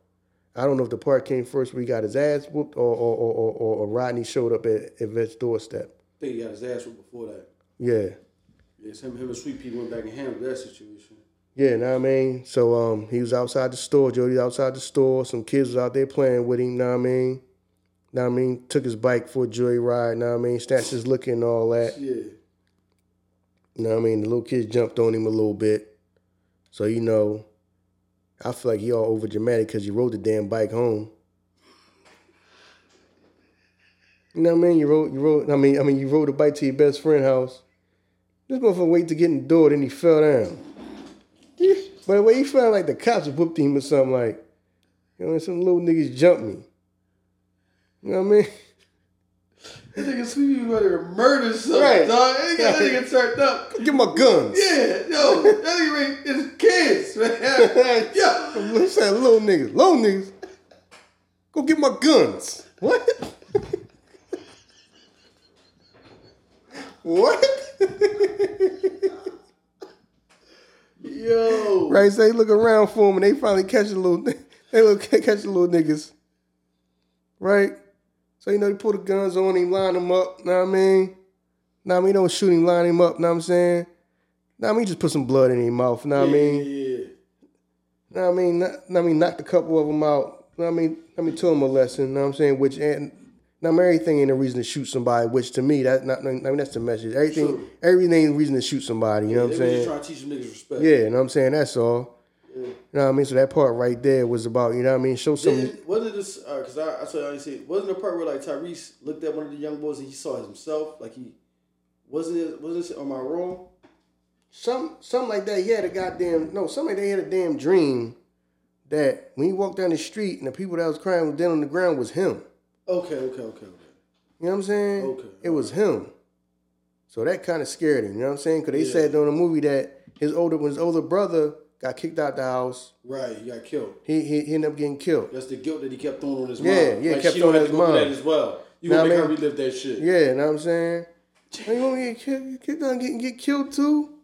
I don't know if the part came first where he got his ass whooped or or, or, or, or, or Rodney showed up at, at Vet's doorstep. I think he got his ass whooped before that. Yeah. Yes, him, him and Sweet Pea went back and handled that situation. Yeah, know what I mean? So um he was outside the store, Jody outside the store, some kids was out there playing with him, know what I mean? Know what I mean? Took his bike for a joyride, know what I mean? Snatched his liquor and all that. Yeah. Know what I mean? The little kids jumped on him a little bit. So, you know, I feel like he all over dramatic because he rode the damn bike home. You know what I mean? You rode, you rode. I mean, I mean, you rode the bike to your best friend house. This motherfucker wait to get in the door, then he fell down. But the way he felt like the cops had whooped him or something like, you know, some little niggas jumped me. You know what I mean? This nigga Sweet Pea was ready to murder something, Right. dog. That nigga, that nigga turned up. Get my guns. Yeah, yo, that nigga ready, it's kids, man. yeah. He said, little niggas, little niggas, go get my guns. What? what? Yo. right, so they look around for him and they finally catch the little, they look catch the little niggas. Right? So, you know, they pull the guns on him, line him up, you know what I mean? Now, I mean? Don't shoot him, line him up, know what I'm saying? Now, I mean? Just put some blood in his mouth, you know what I mean? Yeah, yeah. Know what I mean? Not, I mean, knocked a couple of them out. Know what I mean, I mean, taught him a lesson. Know what I'm saying? Which and now everything ain't a reason to shoot somebody. Which to me, that not. I mean, that's the message. Everything, True. everything ain't a reason to shoot somebody. You know what I'm just saying? trying to teach niggas respect. Yeah, you know what I'm saying. That's all. You know what I mean? So that part right there was about. You know what I mean? Show some. Wasn't this, uh, because I, I you, I didn't say, wasn't the part where like Tyrese looked at one of the young boys and he saw himself? Like he, wasn't it, wasn't it, am I wrong? Some something like that. He had a goddamn no. Something like that. He had a damn dream that when he walked down the street and the people that was crying was dead on the ground was him. Okay, okay, okay, okay. You know what I'm saying? Okay. It was him. So that kind of scared him. You know what I'm saying? Because they Yeah. said during the movie that his older when his older brother got kicked out the house, Right, he got killed. he he, he ended up getting killed. That's the guilt that he kept throwing on his Yeah, mom. yeah, like kept she don't throwing have to on his through that mom. as well. You Know gonna make I her relive that shit. Yeah, you know what I'm saying? Are you gonna get killed, get done getting get killed too?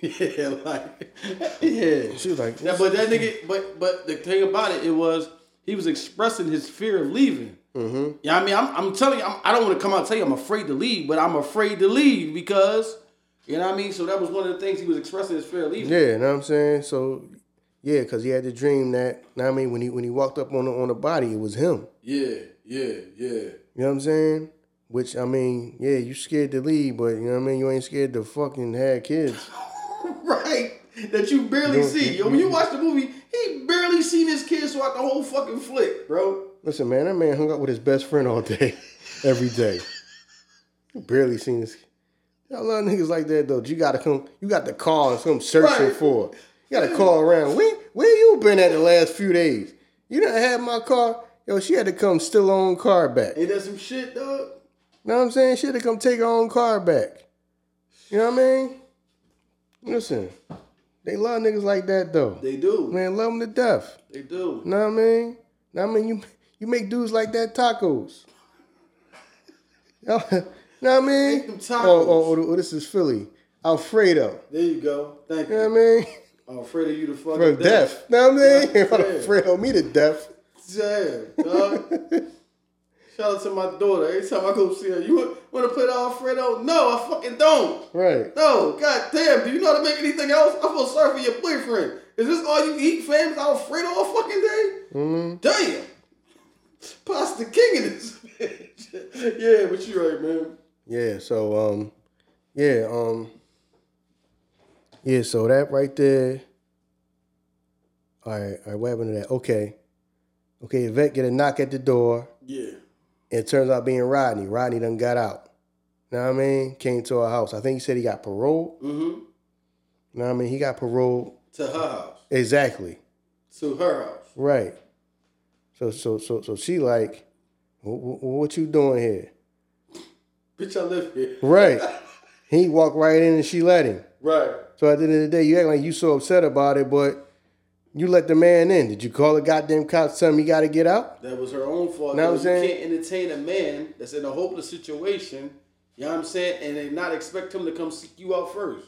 yeah, like, yeah. She was like, Yeah, but that nigga, but but the thing about it, it was he was expressing his fear of leaving. mm-hmm. Yeah, I mean, I'm, I'm telling you, I'm, I don't want to come out and tell you I'm afraid to leave, but I'm afraid to leave because, you know what I mean. So that was one of the things he was expressing his fear of leaving. Yeah, you know what I'm saying? So yeah, because he had the dream that you know what I mean when he when he walked up on the on the body, it was him. yeah, yeah, yeah. You know what I'm saying? Which I mean, yeah, you scared to leave, but you know what I mean. You ain't scared to fucking have kids. right. That you barely You- see. Yo, when you watch the movie, he barely seen his kids throughout the whole fucking flick, bro. Listen, man, that man hung out with his best friend all day, every day. Barely seen this. I love niggas like that though. You gotta come. You got the call and some searching Right. for. You gotta call around. Where where you been at the last few days? You didn't have my car. Yo, she had to come steal her own car back. Ain't that some shit, dog? You know what I'm saying? She had to come take her own car back. You know what I mean? Listen, they love niggas like that though. They do. Man, love them to death. They do. Know what I mean? Know what I mean? You you make dudes like that tacos. know what I mean? Make them. Oh, oh, oh, oh, this is Philly. Alfredo. There you go. Thank You You know what I mean? Of you the fucking For death. Know what I mean? Yeah. Alfredo me to death. Damn, dog. Shout out to my daughter. Every time I go see her, you want to play the Alfredo? No, I fucking don't. Right. No, god damn. Do you know how to make anything else? I feel sorry for your boyfriend. Is this all you eat, fam? Is Alfredo all fucking day? Mm-hmm. Damn. Pasta king in this bitch. yeah, but you're right, man. Yeah, so um yeah, um yeah, so that right there. All right, all right, what happened to that? Okay. Okay, vet get a knock at the door. Yeah. And it turns out being Rodney. Rodney done got out. Know what I mean? Came to our house. I think he said he got paroled. Mm-hmm. Know what I mean? He got paroled. To her house. Exactly. To her house. Right. So so so so she like, "Wh- wh- what you doing here? Bitch, I live here. Right. he walked right in and she let him. Right. So at the end of the day, you act like you so upset about it, but you let the man in. Did you call the goddamn cops? Tell him he got to get out. That was her own fault. Know what I'm saying you can't entertain a man that's in a hopeless situation, you know what I'm saying, and then not expect him to come seek you out first.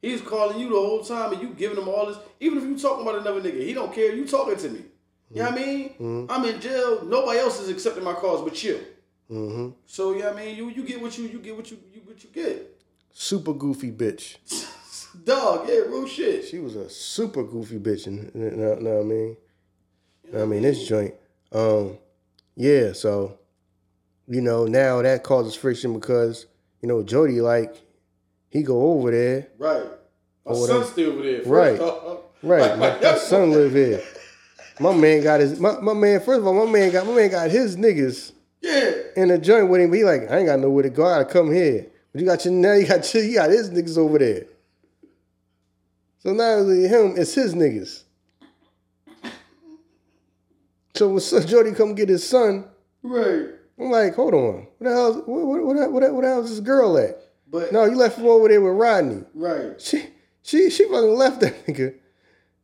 He's calling you the whole time and you giving him all this. Even if you talking about another nigga, he don't care. You talking to me. You know what I mean? Mm-hmm. I'm in jail. Nobody else is accepting my calls but you. Mm-hmm. So yeah, I mean? You you get what you you get what you you what you get. Super goofy bitch. Dog, yeah, real shit. She was a super goofy bitch. And know, know what I mean? Know what I mean this joint. Um, yeah. So you know, now that causes friction because, you know, Jody, like, he go over there. Right. My son's still over there. Right. Right. My, my son live here. My man got his my, my man, first of all, my man got my man got his niggas Yeah. in the joint with him. But he like, I ain't got nowhere to go. I gotta come here. But you got your now you got your, you got his niggas over there. So now it's him, it's his niggas. So when son, Jody come get his son, Right. I'm like, hold on, what the hell? What what what, what, what the hell is this girl at? But No, you left him over there with Rodney. right. She she she fucking left that nigga.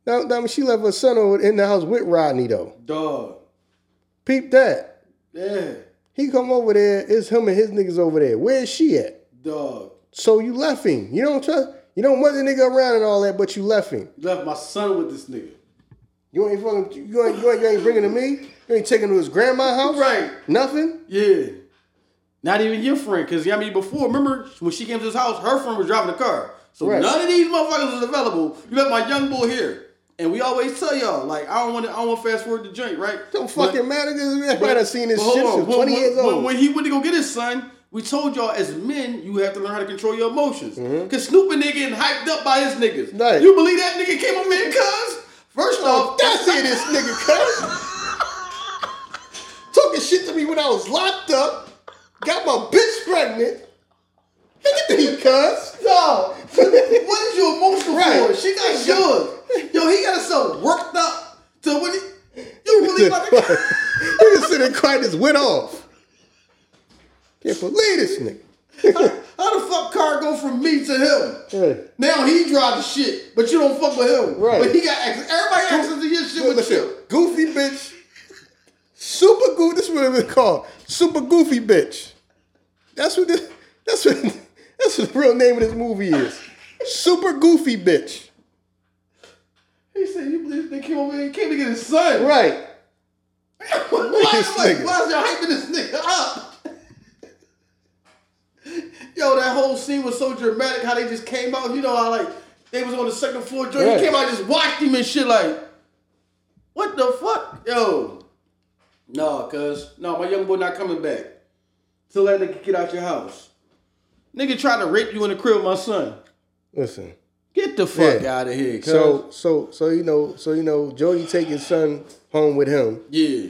Now, now she left her son over in the house with Rodney though. Dog. Peep that. Yeah. He come over there. It's him and his niggas over there. Where's she at? Dog. So you left him. You don't trust. You don't want the nigga around and all that, but you left him. Left my son with this nigga. You ain't fucking. You ain't. You ain't, you ain't bringing him to me. You ain't taking to his grandma's house. Right. Nothing. Yeah. Not even your friend, because I mean, before, remember when she came to his house, her friend was driving the car. So Right. none of these motherfuckers was available. You left my young boy here. And we always tell y'all, like, I don't want to I don't want fast forward the joint, right? Don't But- fucking matter because everybody done seen this shit on. since When- 20 when- years when- old. When he went to go get his son, we told y'all as men, you have to learn how to control your emotions. Mm-hmm. Cause Snoop and nigga getting hyped up by his niggas. Right. You believe that nigga came over here, cuz? First Oh, off, that's it, this nigga, cuz. Talking shit to me when I was locked up. Got my bitch pregnant. Look at me, cuz. Dog, what is you emotional Right. for? She got yours. Yo, he got himself worked up to when he. You really about to. you just sit and cry this went off. Can't believe this nigga. How the fuck car go from me to him? Hey, Now he drive the shit, but you don't fuck with him. Right. But he got access. Everybody access to your shit with listen, you. goofy bitch. Super goofy. This is what was called. Super goofy bitch. That's what this, that's what that's what the real name of this movie is. Super goofy bitch. He said, "You believe they came over here and came to get his son?" Right. why, This like, nigga. why is y'all hyping this nigga up? Yo, that whole scene was so dramatic. How they just came out. You know how like they was on the second floor. Joint Right. he came out, and just watched him and shit. Like, what the fuck, yo? No, cuz no, my young boy not coming back. Till that nigga get out your house. Nigga tried to rape you in the crib, with my son. Listen. Get the fuck Yeah. out of here, cuz. So so so you know so you know Jody take his son home with him. yeah,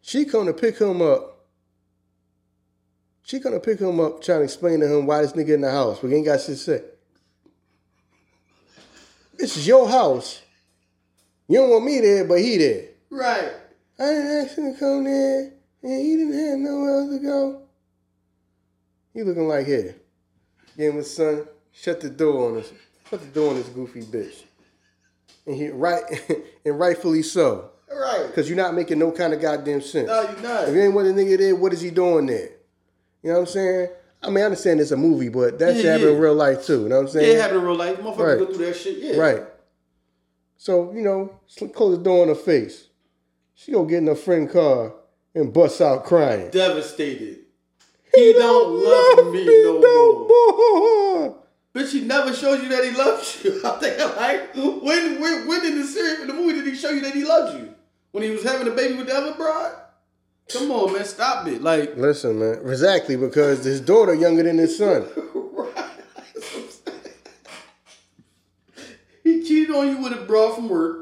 She come to pick him up. She come to pick him up, trying to explain to him why this nigga in the house. We ain't got shit to say. This is your house. You don't want me there, but he there. right. I didn't ask him to come there, and he didn't have nowhere else to go. He looking like here. Him his son. Shut the door on us. Shut the door on this goofy bitch. And he right and rightfully so. Right. Cause you're not making no kind of goddamn sense. No, you're not. If you ain't want a nigga there, what is he doing there? You know what I'm saying? I mean, I understand it's a movie, but that Yeah, happen yeah. in real life too. You know what I'm Yeah, saying? it happened in real life. Motherfuckers Right. go through that shit. Yeah. Right. So, you know, close the door on her face. She go get in her friend car and bust out crying. Devastated. He don't love me no more. more. Bitch, he never showed you that he loves you. I'm like, when, when, when in the series, in the movie, did he show you that he loves you? When he was having a baby with the other broad? Come on, man, stop it. Like, Listen, man. Exactly, because his daughter younger than his son. right. That's what I'm saying. He cheated on you with a broad from work.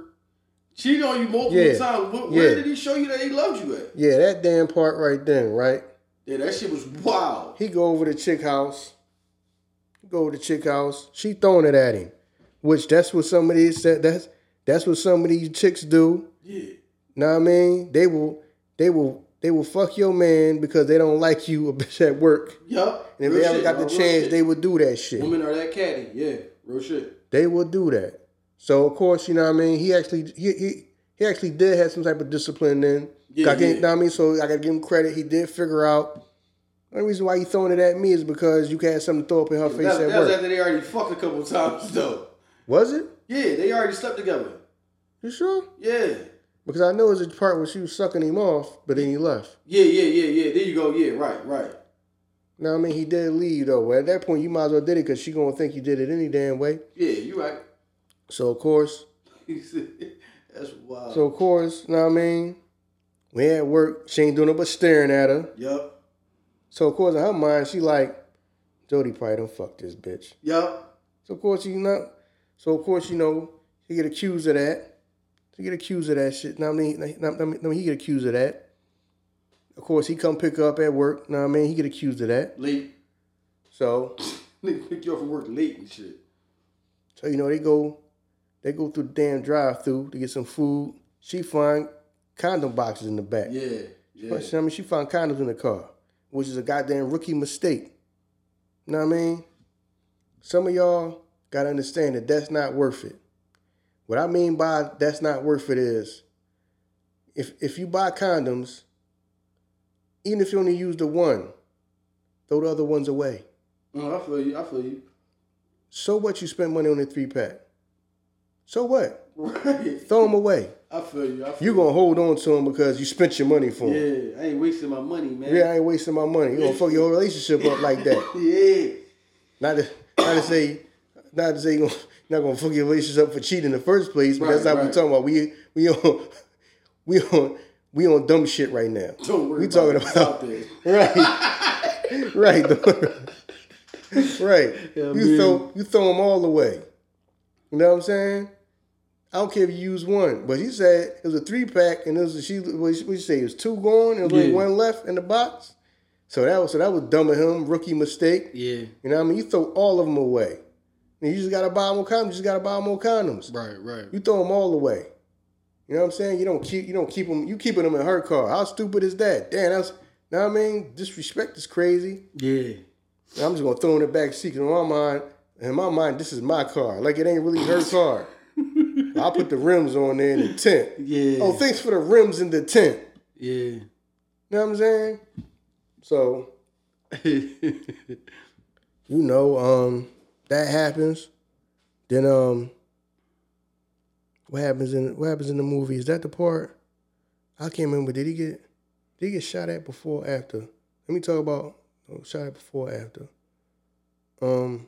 Cheated on you multiple Yeah. times. Where, where Yeah. did he show you that he loves you at? Yeah, that damn part right then, right? Yeah, that shit was wild. He go over to chick house. Go over to chick house. She throwing it at him, which that's what some of these that's that's what some of these chicks do. Yeah. Know what I mean? They will they will they will fuck your man because they don't like you a bitch at work. Yup. And if Real they ever shit, got bro. the chance, they would do that shit. Women are that catty. Yeah. Real shit. They will do that. So of course, you know what I mean. He actually he he, he actually did have some type of discipline. Then, Yeah, I can't, yeah. know what I mean. So I gotta give him credit. He did figure out. The only reason why he throwing it at me is because you had something to throw up in her face That, at that was after they already fucked a couple times though. Was it? Yeah, they already slept together. You sure? Yeah. Because I know it was a part where she was sucking him off, but then he left. Yeah, yeah, yeah, yeah. There you go. Yeah, right, right. Now I mean, he did leave though. At that point, you might as well did it because she gonna think you did it any damn way. Yeah, you right. So of course, That's wild. so of course, know what I mean. When at work, she ain't doing no but staring at her. Yup. So of course in her mind, she like, Jody probably don't fuck this bitch. Yup. So of course you not. so of course you know he get accused of that. He get accused of that shit. Now I mean, now, I mean, he get accused of that. Of course he come pick her up at work. Now I mean he get accused of that. Late. So Nigga pick you up from work late and shit. so you know they go, they go through the damn drive through to get some food. She find condom boxes in the back. Yeah. Yeah. But, I mean, she found condoms in the car, which is a goddamn rookie mistake. You know what I mean? Some of y'all gotta understand that that's not worth it. What I mean by that's not worth it is, if if you buy condoms, even if you only use the one, throw the other ones away. Mm, I feel you. I feel you. So what? You spend money on a three pack. So what? Right. Throw them away. I feel you. I feel You gonna hold on to them because you spent your money for them. Yeah, I ain't wasting my money, man. Yeah, I ain't wasting my money. You gonna fuck your whole relationship up like that. yeah. Not to, not to say, not to say you gonna, not gonna fuck your relationship up for cheating in the first place, but that's Right, not what we're talking about. We we on we on we on dumb shit right now. Don't worry We about talking it. It's out about there. right, right, right. Yeah, you man. throw you throw them all away. You know what I'm saying? I don't care if you use one, but he said it was a three pack, and it was she. What you say? It was two gone, and there was only one left in the box. So that was so that was dumb of him, rookie mistake. Yeah. You know what I mean? You throw all of them away. And you just gotta buy more condoms. You just gotta buy more condoms. Right, right. You throw them all away. You know what I'm saying? You don't keep you don't keep them. You keeping them in her car. How stupid is that? Damn, that's. Know what I mean? Disrespect is crazy. Yeah. And I'm just gonna throw in the back seat. 'cause in my mind, in my mind, this is my car. Like it ain't really her car. I'll put the rims on there in the tent. Yeah. Oh, thanks for the rims in the tent. Yeah. You know what I'm saying? So you know, um, that happens. Then um, what happens in what happens in the movie? Is that the part? I can't remember. Did he get did he get shot at before or after? Let me talk about oh, shot at before or after. Um.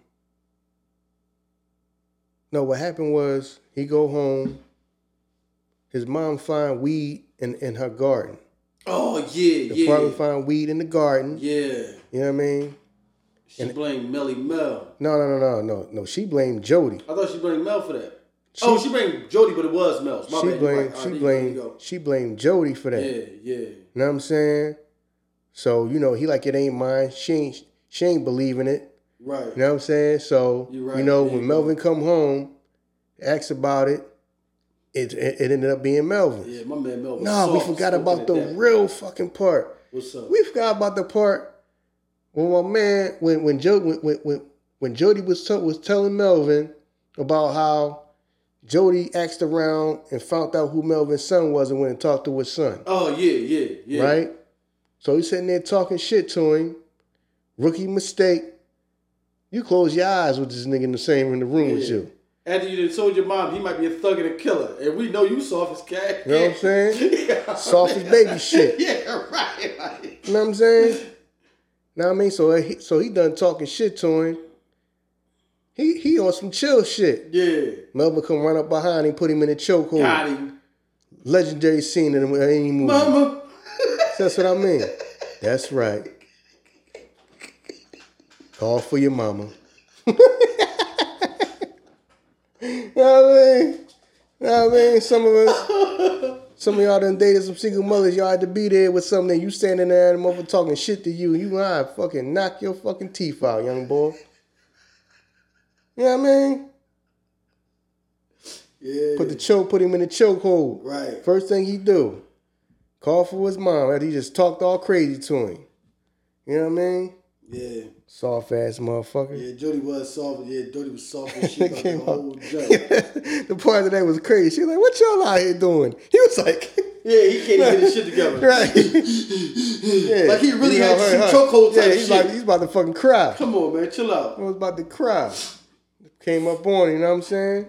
No, what happened was he go home. His mom find weed in, in her garden. oh yeah, The yeah. father find weed in the garden. Yeah. You know what I mean? She blamed Melly Mel. No, no, no, no, no, no. She blamed Jody. I thought she blamed Mel for that. oh, she blamed Jody, but it was Mel's. My she bad. Blamed right. She right, blamed she blamed Jody for that. Yeah, yeah. You know what I'm saying? So, you know, he like it ain't mine. She ain't she ain't believing it. Right. You know what I'm saying? So right. you know, when Melvin come home, asks about it, it, it, ended up being Melvin. Yeah, my man Mel was no, we forgot about the real fucking part. What's up? We forgot about the part when my man when when Joe when when, when, when Jody was t- was telling Melvin about how Jody asked around and found out who Melvin's son was and went and talked to his son. Oh yeah, yeah, yeah. Right? So he's sitting there talking shit to him. Rookie mistake. You close your eyes with this nigga in the same in the room with you. After you done told your mom he might be a thug and a killer, and we know you soft as cat. You know what I'm saying? yeah. Soft as baby shit. Yeah, right. right. You know what I'm saying? now I mean? So uh, he, so he done talking shit to him. He he on some chill shit. Yeah. Melvin come run up behind him, put him in a chokehold. Got him. Legendary scene in any movie. Mama. That's what I mean. That's right. Call for your mama. you know what I mean? You know what I mean? Some of us, some of y'all done dated some single mothers. Y'all had to be there with something. You standing there and the mother talking shit to you. You and I fucking knock your fucking teeth out, young boy. You know what I mean? Yeah. Put the choke, put him in the chokehold. right. First thing he do, call for his mom. After he just talked all crazy to him. You know what I mean? Yeah. Soft ass motherfucker. Yeah, Jody was soft. Yeah, Jody was soft as shit. the whole joke. the part of that was crazy. She was like, "What y'all out here doing?" He was like, Yeah, he can't even get his shit together. "Right." Yeah. Like he really You had her- some chokehold Yeah, type he's shit. like he's about to fucking cry. Come on, man, chill out. I was about to cry. Came up on him, you know what I'm saying?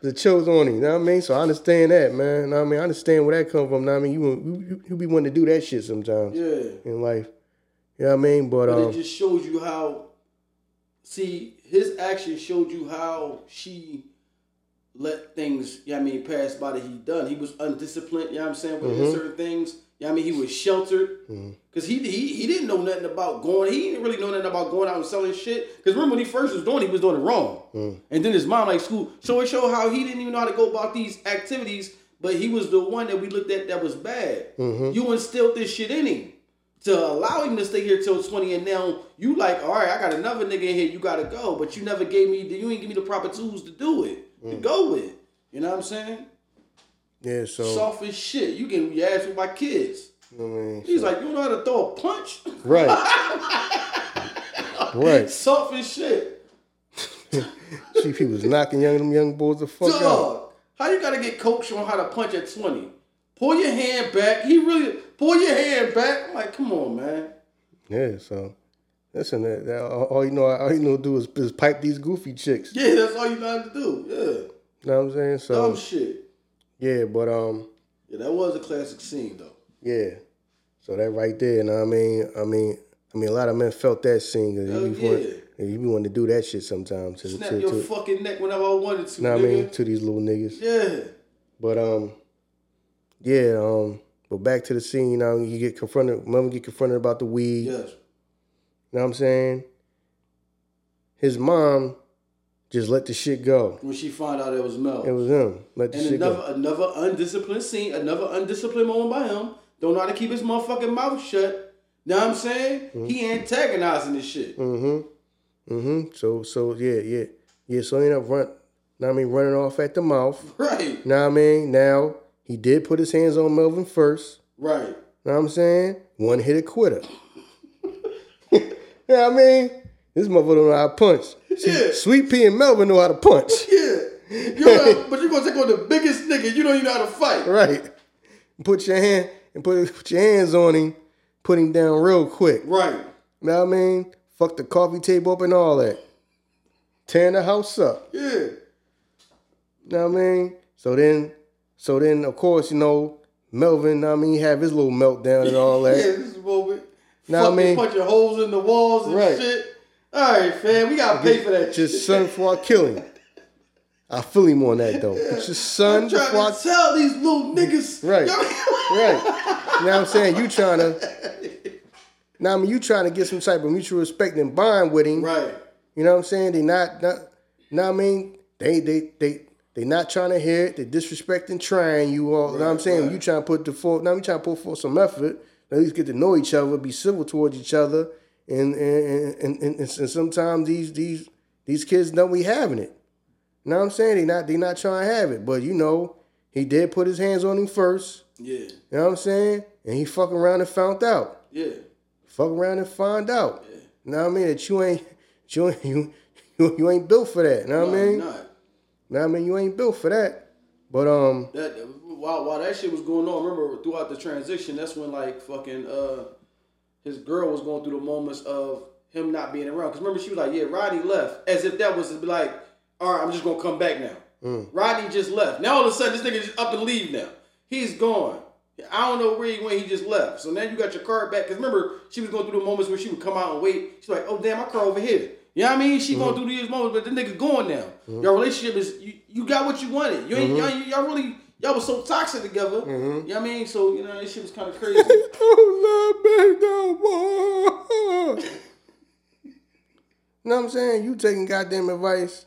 The chills on him, you know what I mean? So I understand that, man. You know what I mean? I understand where that come from. You know what I mean? You, you, you be wanting to do that shit sometimes Yeah. in life. You know what I mean? But, But um, it just shows you how. See, his action showed you how she let things, you know I mean, pass by that he done. He was undisciplined, you know what I'm saying, with Mm-hmm. certain things. You know I mean, he was sheltered. Cause he, he he didn't know nothing about going. He didn't really know nothing about going out and selling shit. Cause remember when he first was doing, it, he was doing it wrong. Mm. And then his mom like school. So it showed how he didn't even know how to go about these activities. But he was the one that we looked at that was bad. Mm-hmm. You instilled this shit in him to allow him to stay here till 20 and now you like all right i got another nigga in here you gotta go. But you never gave me you ain't give me the proper tools to do it to Mm. go with. You know what i'm saying? Yeah, so soft as shit. You can you ask with my kids. I mean, he's like you know how to throw a punch? Right, right. soft as shit. See, he was knocking young them young boys the fuck out. how you gotta get coached on how to punch at 20 pull your hand back. He really pull your hand back I'm like come on man Yeah, so listen, that, that all all you know, all you know to do is, is pipe these goofy chicks. yeah that's all you know how to do yeah You know what I'm saying? So dumb shit yeah, but um, yeah that was a classic scene though yeah. So that right there, and I mean, I mean, I mean, a lot of men felt that scene because Hell you be want, yeah. you be wanting to do that shit sometimes to Snap to, your to fucking neck whenever I wanted to. You know what I mean to these little niggas. Yeah. But um, yeah, um, but back to the scene. You know, you get confronted. Mother get confronted about the weed. Yes. You know what I'm saying? His mom just let the shit go. When she found out it was Mel. It was him. Let the and shit another go. another undisciplined scene, another undisciplined moment by him. Don't know how to keep his motherfucking mouth shut. You Know what I'm saying? He antagonizing this shit. Mm-hmm. Mm-hmm. So so yeah, yeah. Yeah, so he ended up run know what I mean, running off at the mouth. Right. Know what I mean? Now he did put his hands on Melvin first. Right. You know what I'm saying? One hit a quitter. you know what I mean? This motherfucker don't know how to punch. See, Yeah. Sweet Pea and Melvin know how to punch. Yeah. You know, but you're gonna take on the biggest nigga. You don't even know how to fight. right. Put your hand and put, put your hands on him, put him down real quick. Right. You know what I mean? Fuck the coffee table up and all that. Tearing the house up. Yeah. You know what I mean? So then, so then, of course, you know, Melvin, I mean, he have his little meltdown and all that. Yeah, this is moment. Know what I mean? punching holes in the walls and Right. shit. All right, fam. We gotta pay for that Just son before I kill him. I feel him on that though. It's just son I'm trying before I to tell these little niggas. Right. Right. You know what I'm saying? You trying to now I mean you trying to get some type of mutual respect and bond with him. right. You know what I'm saying? They not not now I mean they they they they not trying to hear it, they disrespecting trying you all. you know what I'm saying? right. You trying to put the full now you trying to put forth some effort, at least get to know each other, be civil towards each other. And and and, and, and, sometimes these these these kids don't be having it. You know what I'm saying? They not they not trying to have it. But you know, he did put his hands on him first. Yeah. You know what I'm saying? And he fucking around and found out. Yeah. Fuck around and find out. You know what I mean? That you ain't you ain't you, you, ain't built for that. You know what I No, mean? Not. What I mean? You ain't built for that. But um That while while that shit was going on, remember throughout the transition, that's when like fucking uh his girl was going through the moments of him not being around. Cause remember she was like, yeah, Rodney left, as if that was like, all right, I'm just gonna come back now. Mm. Rodney just left. Now all of a sudden this nigga just up and leave now. He's gone. I don't know where he went. He just left. So now you got your car back. Cause remember she was going through the moments where she would come out and wait. She's like, oh damn, my car over here. You know what I mean? She Mm-hmm. going through these moments, but the nigga going now. Your relationship is you, you got what you wanted. You ain't y'all, y'all really y'all was so toxic together. Mm-hmm. You know what I mean? So you know this shit was kind of crazy. Oh, no, You know what I'm saying? You taking goddamn advice.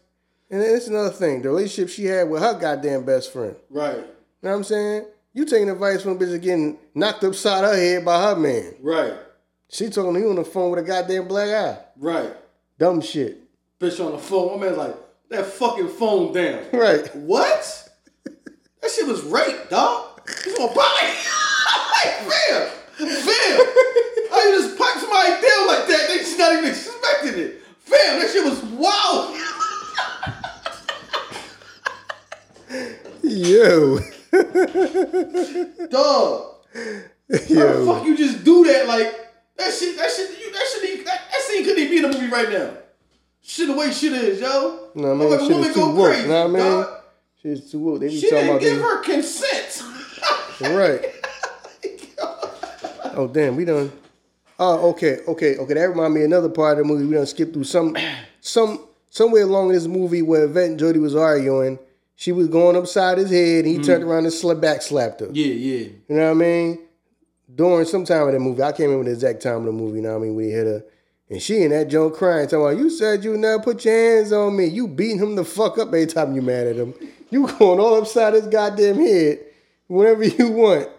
And then it's another thing. The relationship she had with her goddamn best friend. right, You know what I'm saying? You taking advice from a bitch getting knocked upside her head by her man. right, She talking to you on the phone with a goddamn black eye. right. Dumb shit. Bitch on the phone. My man's like that fucking phone down. Right. What? That shit was rape, dog. You gonna pipe? like, fam, fam. How you just pipe somebody down like that? They just not even expecting it. Fam, that shit was wild. Yo. Dog. How the fuck you just do that? Like that shit, that shit, you, that shit, that, that scene couldn't even be in the movie right now. Shit, the way shit is, yo. What I mean? Like, Shit women is too go woke. crazy, what I. Shit's too woke. They be She talking didn't about give these- her consent. Right. Oh damn, we done. Oh, okay, okay, okay. That remind me of another part of the movie. We done skipped through some, some, somewhere along this movie where Yvette and Jody was arguing. she was going upside his head, and he mm. turned around and slap back slapped her. Yeah, yeah. You know what I mean? During some time of the movie, I can't remember the exact time of the movie. You know what I mean? He hit her, and she and that joint crying, talking about, "You said you never put your hands on me. You beating him the fuck up every time you mad at him. You going all upside his goddamn head whenever you want.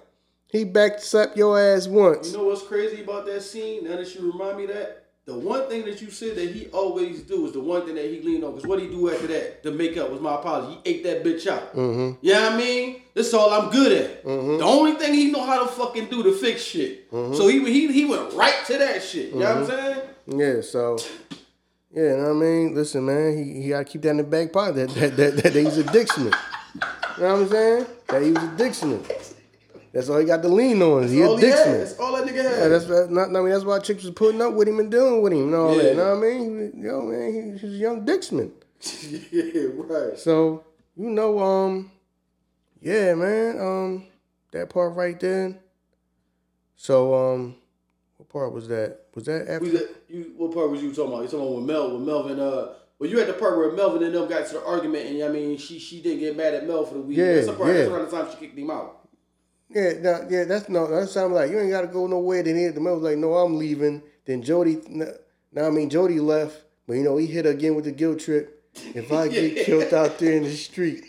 He back up your ass once. You know what's crazy about that scene? Now that you remind me that, the one thing that you said that he always do is the one thing that he leaned on. Cause what he do after that? The makeup was my apology. He ate that bitch out. Mm-hmm. You know what I mean? That's all I'm good at. Mm-hmm. The only thing he know how to fucking do to fix shit. Mm-hmm. So he he he went right to that shit. You know what I'm mm-hmm. saying? Yeah, so yeah, you know what I mean? Listen, man, he, he gotta keep that in the back pocket. That that that, that, that he's a Dixman. You know what I'm saying? That he was a Dixman. That's all he got to lean on. He a all he had. Dixman. That's all that nigga Yeah, that's not. I mean, that's why chicks was putting up with him and dealing with him and all that. Yeah. You know what I mean? He, was- yo, man, he, he was a young Dixman. yeah, right. So you know, um, yeah, man, um, that part right there. So, um, what part was that? Was that after? We got, you, what part was you talking about? You talking about when Mel, when Melvin, uh, well, you at the part where Melvin and them got to the argument, and I mean, she she didn't get mad at Mel for the week. Yeah, that's the part. yeah. That's around the time she kicked him out. Yeah, no, yeah, that's no. That's something like you ain't got to go nowhere. Then he, the man was like, "No, I'm leaving." Then Jody, now I mean Jody left, but you know he hit her again with the guilt trip. If I get Yeah. killed out there in the street,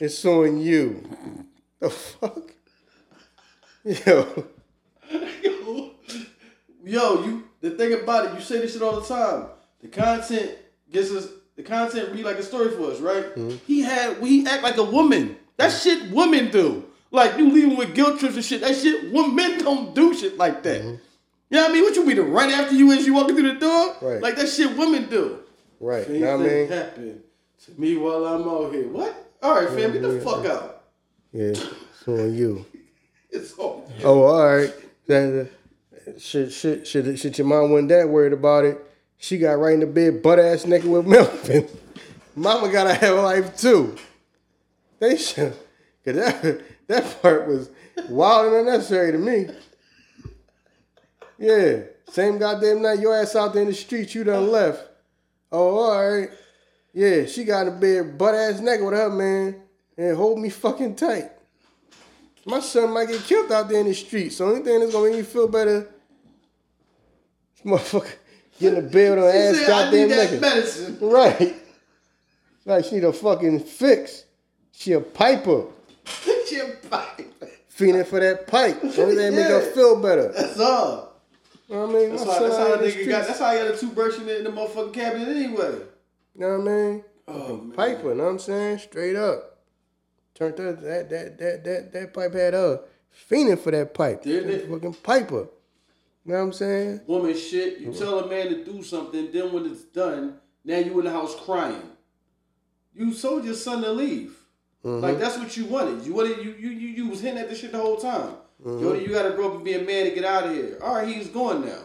it's on you. The fuck, yo, Yo, you the thing about it, you say this shit all the time. The content gets us. The content read like a story for us, right? Mm-hmm. He had we act like a woman. That shit women do. Like you leaving with guilt trips and shit. That shit women don't do shit like that. Mm-hmm. You know what I mean? What you mean to run after you as you walking through the door? Right. Like that shit women do. right? You Things know what I mean? happen to me while I'm out here. What? All right, fam, get the fuck out. Yeah, it's on you. It's all. Oh, all right. Uh, shit, shit, shit, shit. Your mom wasn't that worried about it. She got right in the bed, butt ass naked with Melvin. Mama gotta have a life too. They should, cause that that part was wild and unnecessary to me. Yeah, same goddamn night your ass out there in the streets, you done left. Oh, all right. Yeah, she got in the bed, butt ass naked with her man, and hold me fucking tight. My son might get killed out there in the street. So only thing that's gonna make me feel better, this motherfucker getting a bed on ass said, goddamn naked. medicine. Right. Like she need a fucking fix. She a piper. she a pipe. Feeding for that pipe. Only thing make her feel better. That's all. You know what I mean? That's My how, that's how in the nigga got. That's how he got a toothbrush in the, in the motherfucking cabinet anyway. You know what I mean? Oh man. Piper, you know what I'm saying? Straight up. Turned that that that that that, that pipe had her fiending for that pipe. Didn't it? Fucking piper. You know what I'm saying? Woman shit. You tell a man to do something, then when it's done, now you in the house crying. You sold your son to leave. Mm-hmm. Like that's what you wanted. You wanted you you you, you was hitting at this shit the whole time. Mm-hmm. Yo, you gotta grow up and be a man to get out of here. All right, he's gone now.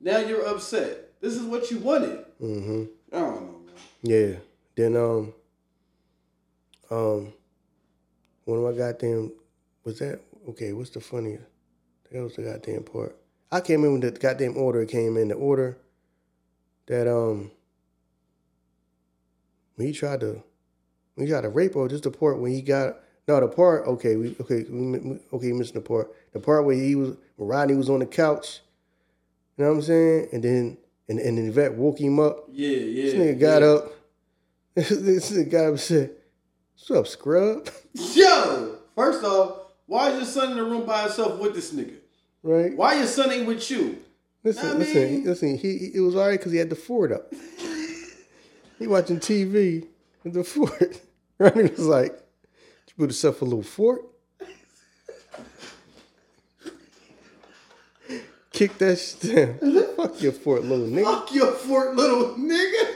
Now you're upset. This is what you wanted. Mm-hmm. I don't know, man. Yeah. Then um um one of my goddamn was that okay, what's the funniest? That was the goddamn part. I can't remember the goddamn order came in. The order that um when he tried to when got a rape her, just the part when he got no the part okay we okay we, we- okay you missing the part the part where he was when Rodney was on the couch, you know what I'm saying, and then and and then Yvette woke him up. Yeah, yeah. This nigga got yeah. up. this nigga got up and said, "What's up, scrub?" Yo, first off, why is your son in the room by himself with this nigga? Right? Why your son ain't with you? Listen, I listen, mean- listen. He, he it was alright because he had the Ford up. he watching TV the fort. Rodney was like, "You put yourself a little fort." Kick that shit down. Fuck your fort, little nigga. Fuck your fort, little nigga.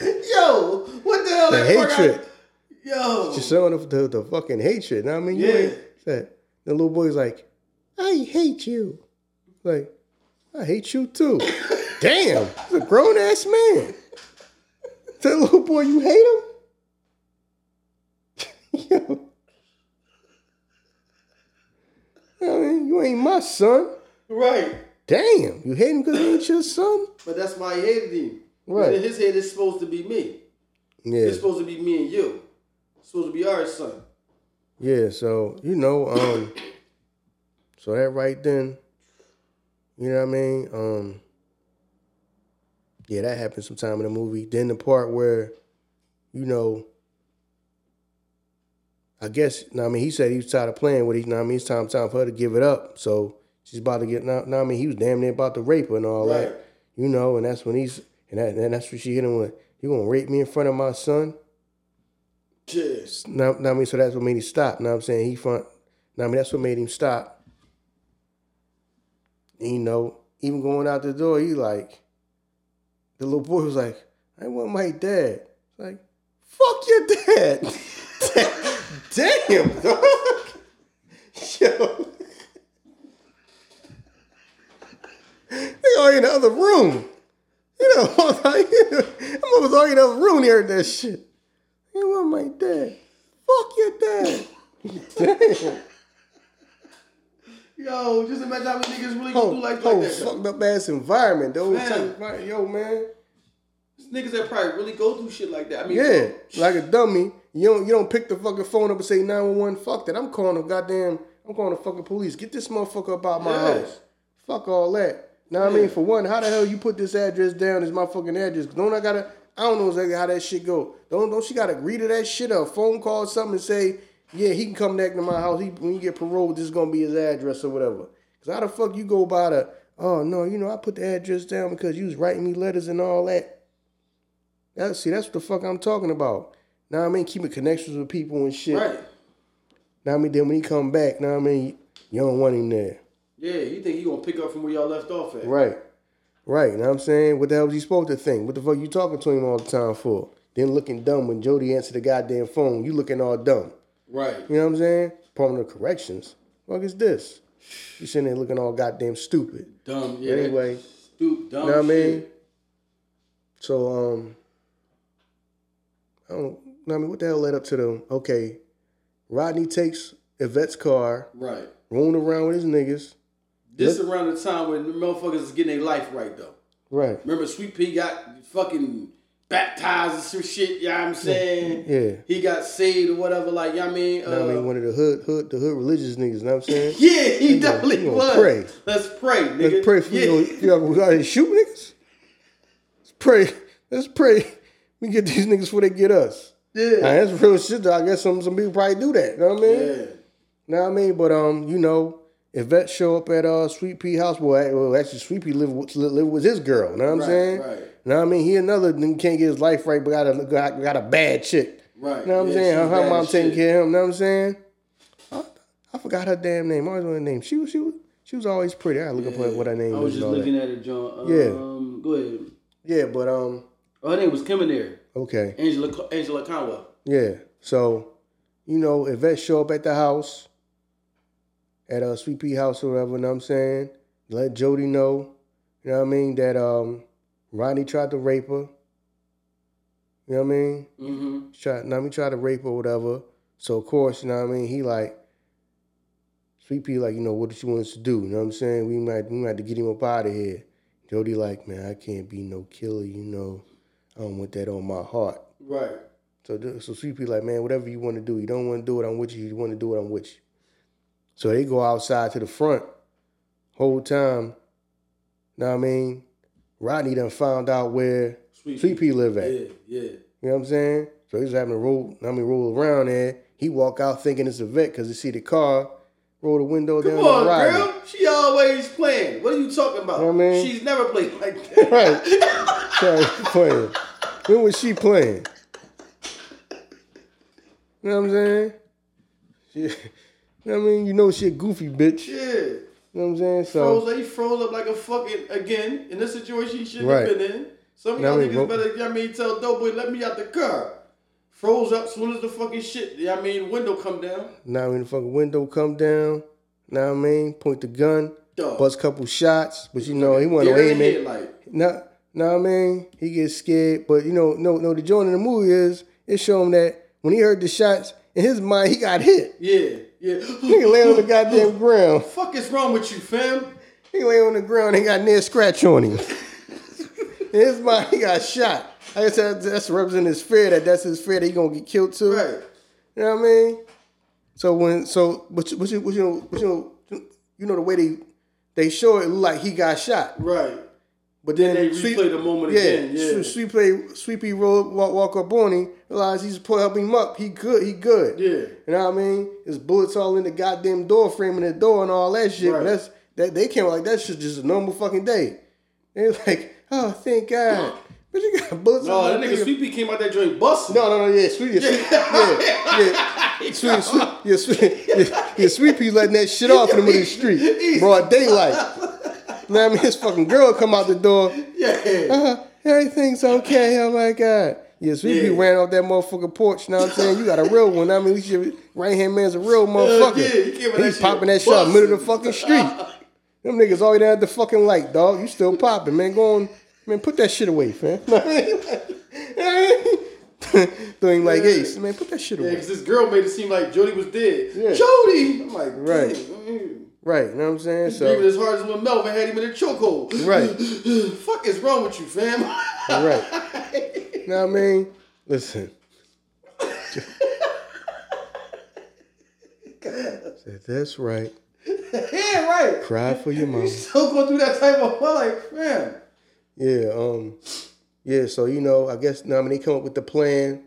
Yo, what the hell? The hatred. got- Yo, Just showing the, the, the fucking hatred. Know what I mean? You Yeah. ain't that. The little boy's like, I hate you. Like, I hate you too. Damn, he's a grown ass man. That little boy, you hate him? Yo. I mean, you ain't my son. right. Damn, you hate him because he ain't your son? But that's why he hated him. Right. In his head, it's supposed to be me. Yeah. It's supposed to be me and you. It's Supposed to be our son. Yeah, so you know, um, so that right then, you know what I mean? Um, yeah, that happened sometime in the movie. Then the part where, you know, I guess, now I mean, he said he was tired of playing with it. Now I mean, it's time, time for her to give it up. So she's about to get. Now, now I mean, he was damn near about to rape her and all Right. that, you know. And that's when he's and, that, and that's when she hit him with, "You gonna rape me in front of my son?" Yes. Now, now I mean, so that's what made him stop. Now I'm saying he front. Now I mean, that's what made him stop. And, you know, even going out the door, he like, the little boy was like, "I want my dad." Like, fuck your dad. Damn, dog. Yo. They are in the other room. You know, I'm was all in the other room and heard that shit. You want my dad? Fuck your dad. Damn. Yo, just imagine how many niggas really go through do like, that. fucked up ass environment, though. Man. Type of envi- Yo, man. Niggas that probably really go through shit like that. I mean, Yeah, like a dummy. You don't you don't pick the fucking phone up and say 911. Fuck that. I'm calling the goddamn. I'm calling the fucking police. Get this motherfucker up out my Yeah. house. Fuck all that. Now I mean, for one, how the hell you put this address down as my fucking address? Don't I gotta? I don't know exactly how that shit go. Don't don't she gotta agree to that shit or a phone call or something and say, yeah, he can come back to my house. He when you get paroled, this is gonna be his address or whatever. Cause how the fuck you go by the? Oh no, you know I put the address down because you was writing me letters and all that. That, see, that's what the fuck I'm talking about. Now I mean, keeping connections with people and shit. right. Now I mean, then when he come back, now I mean, you don't want him there. Yeah, you think he gonna pick up from where y'all left off at? Right. Right. You know what I'm saying? What the hell was he supposed to think? What the fuck you talking to him all the time for? Then looking dumb when Jody answered the goddamn phone. You looking all dumb. Right. You know what I'm saying? Department of Corrections. Fuck is this? You sitting there looking all goddamn stupid. Dumb. Yeah. Anyway. Stupid. Dumb. You know what I mean? So um, I don't know. I mean, what the hell led up to them? Okay, Rodney takes Yvette's car, Right. rolling around with his niggas. This around the time when the motherfuckers is getting their life right though. Right. Remember, Sweet Pea got fucking baptized and some shit. You know what I'm saying? Yeah. He got saved or whatever. Like, you know what I mean? You what I Uh, mean, one of the hood, hood, the hood religious niggas. You know what I'm saying? Yeah, he gonna- definitely gonna was. pray. Let's pray, nigga. Let's pray for yeah. you. Know, you gotta shoot niggas. Let's pray. Let's pray. We get these niggas before they get us. Yeah. Now, that's real shit. Though. I guess some some people probably do that. You know what I mean? yeah. Know what I mean? But um, you know, Yvette show up at uh Sweet Pea house. Well, well actually, Sweet Pea live with, live with his girl. You know what I'm Right, saying? right. Know what I mean? He another nigga can't get his life right, but got a got, got a bad chick. Right. You Know what I'm Yeah, saying? Her, her mom taking shit. care of him. You know what I'm saying? I, I forgot her damn name. I always want her name. She was she was she was always pretty. I gotta look up what her name was. I was just all that. looking at it, John. Yeah. Um, go ahead. Yeah, but um, Oh, her name was Kim in there. okay. Angela Angela Conwell. Yeah. So, you know, Yvette show up at the house, at a Sweet Pea house or whatever, you know what I'm saying? Let Jody know, you know what I mean, that um Ronnie tried to rape her. You know what I mean? Mm-hmm. Tried, now he tried to rape her or whatever. So of course, you know what I mean, he like Sweet Pea like, you know, what did you want us to do? You know what I'm saying? We might we might have to get him up out of here. Jody like, man, I can't be no killer, you know. I don't want that on my heart. Right. So, so sweet pea like, man, whatever you want to do, you don't want to do it, I'm with you. You want to do it, I'm with you. So they go outside to the front. Whole time, know what I mean? Rodney done found out where Sweet Sweet Pea live at. Yeah, yeah. You know what I'm saying? So he's having to roll, I mean, roll around there. He walk out thinking it's Yvette because he see the car, roll the window Come down. on, and ride girl. She always playing. What are you talking about? You know I mean? She's never played like that. Right. Sorry, playing. When was she playing? You know what I'm saying? She, you know what I mean? You know she a goofy bitch. Yeah. You know what I'm saying? So Froze, he froze up like a fucking again in this situation he shouldn't Right. have been in. Some of y'all niggas better, you know I mean, tell Doughboy, let me out the car. Froze up soon as the fucking shit, you know I mean, window come down. now when the fucking window come down, what I mean? Point the gun, Dog. bust a couple shots, but you know he wasn't the aiming. headlight. Nah, know I mean? He gets scared, but you know, no, no. The joint in the movie is it show him that when he heard the shots in his mind, he got hit. Yeah, yeah. He lay on the goddamn ground. fuck is wrong with you, fam? He lay on the ground and got near scratch on him. His mind, he got shot. I guess that, that's representing his fear that that's his fear that he gonna get killed too. Right. You know what I mean? So when so but you but you, but you know but you know you know the way they they show it, it like he got shot. Right. But then, They Sweet- replay the moment yeah, again. Yeah. Sweet, Sweet play Sweet Pea roll walk, walk up on him, realize he's supposed to help him up. He good, he good. Yeah. You know what I mean? His bullets all in the goddamn door frame in the door and all that shit. Right. But that's that they came like that shit just a normal fucking day. They was like, oh thank God. But you got bullets No, that nigga Sweet Pea came out that joint busting. No, no, no, yeah, sweet, yeah, sweet, yeah, yeah. Sweet, sweet, yeah, sweet, yeah, yeah, sweet pea letting that shit off in the middle of the street, broad daylight. You know what I mean? His fucking girl come out the door. Yeah. Uh, everything's okay. Oh my god. Yes, we Yeah. ran off that motherfucking porch. You know what I'm saying? You got a real one. I mean, least your right hand man's a real motherfucker. yeah, that He's shit popping that shit middle of the fucking street. Them niggas already at the fucking light, dog. You still popping, man. Go on, man. Put that shit away, fam. Doing like Ace, man. Put that shit away. Yeah, because this girl made it seem like Jody was dead. Yeah. Jody! I'm like, Right. Right. You know what I'm saying? So, as hard as when Melvin had him in a chokehold. Right. Fuck is wrong with you, fam? right. You know what I mean? Listen. Said, That's right. yeah, right. Cry for your mom. You still going through that type of like, man. Yeah, um, yeah, so you know, I guess now I mean they come up with the plan.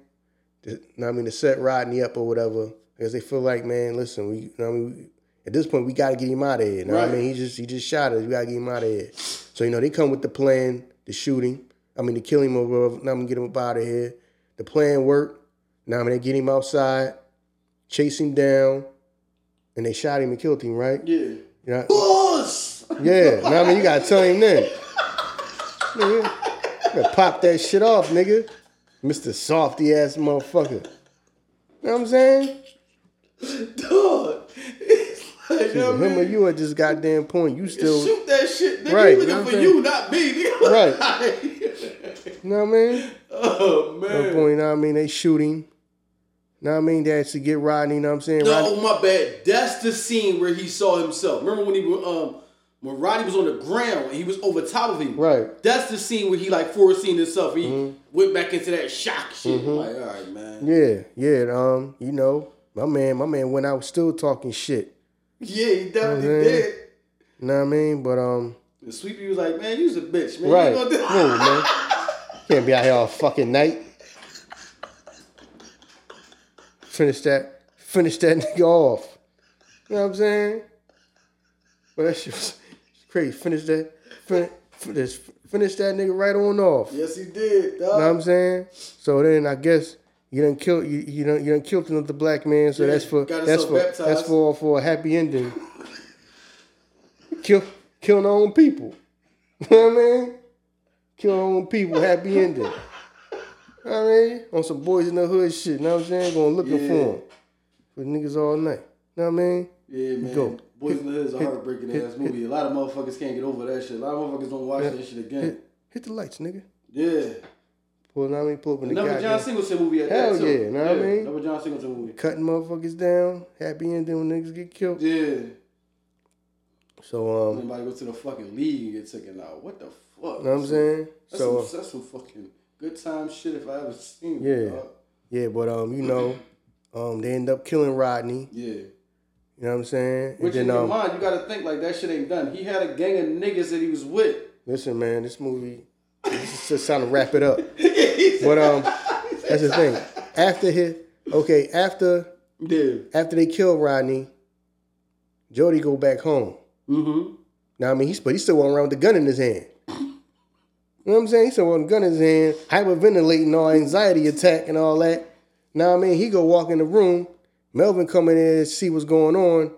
To, know I mean to set Rodney up or whatever. Because they feel like, man, listen, we you know I mean at this point we gotta get him out of here. You know what I mean? He just he just shot us. We gotta get him out of here. So, you know, they come with the plan to shoot him. I mean to kill him whatever. Now I'm gonna get him up out of here. The plan worked. Now I mean they get him outside, chase him down, and they shot him and killed him, right? Yeah. You know, Boss! yeah, now I mean you gotta tell him then. Nigga, gotta pop that shit off, nigga. Mr. Softy ass motherfucker. You know what I'm saying? Dog. You know Him or you at this goddamn point. You still, you Shoot that shit, nigga. Right, You you know looking for you, not me, nigga. Right. know what I mean? oh, man. that point, you know what I mean? They shooting. him. Know what I mean? They actually get Rodney, you know what I'm saying? Rodney, No, my bad. That's the scene where he saw himself. Remember when he was um when Rodney was on the ground and he was over top of him. Right. That's the scene where he like foreseen himself. He went back into that shock shit. Like, all right, man. Yeah, yeah, um, you know, my man, my man went out still talking shit. Yeah, he definitely did. You know what I mean? But um, And Sweet Pea was like, man, you's a bitch, man. right. You gonna do- Whoa, man. Can't be out here all fucking night. Finish that, finish that nigga off. You know what I'm saying? But that shit was crazy. Finish that, fin- finish, finish that nigga right on off. yes, he did. Dog. You know what I'm saying? So then I guess you don't kill you you don't you done killed another black man. So Yeah, that's for that's for baptized. that's for for a happy ending. kill killing our own people. You know what I mean? Kill our own people, happy ending. You know I mean? On some boys in the hood shit. You know what I'm saying? Going looking Yeah. for them. For niggas all night. You know what I mean? Yeah, man. Go. Boyz n the Hood is a Hit- heartbreaking hit- ass movie. A lot of motherfuckers can't get over that shit. A lot of motherfuckers don't watch that shit again. Hit, hit the lights, nigga. Yeah. Pull, you know what I mean? Pull up in the Another John. Singleton movie at Hell that too. yeah, know what I mean? Another John Singleton movie. Cutting motherfuckers down. Happy ending when niggas get killed. Yeah. So um, Anybody go to the fucking league and get taken out. What the fuck? You know what I'm saying? That's, So uh, some, that's some fucking good time shit if I ever seen Yeah. it. yeah, but um, you know, um, they end up killing Rodney. Yeah. You know what I'm saying? And Which in then your um, mind, you gotta think like that shit ain't done. He had a gang of niggas that he was with. listen, man, this movie. Is just trying to wrap it up. But um, that's the thing. After his, okay, after Yeah. after they kill Rodney, Jody go back home. Mm-hmm. Now I mean, he's but he still walking around with the gun in his hand. You know what I'm saying? He still walking with the gun in his hand, hyperventilating, all anxiety attack and all that. Now I mean, he go walk in the room. Melvin come in there to see what's going on.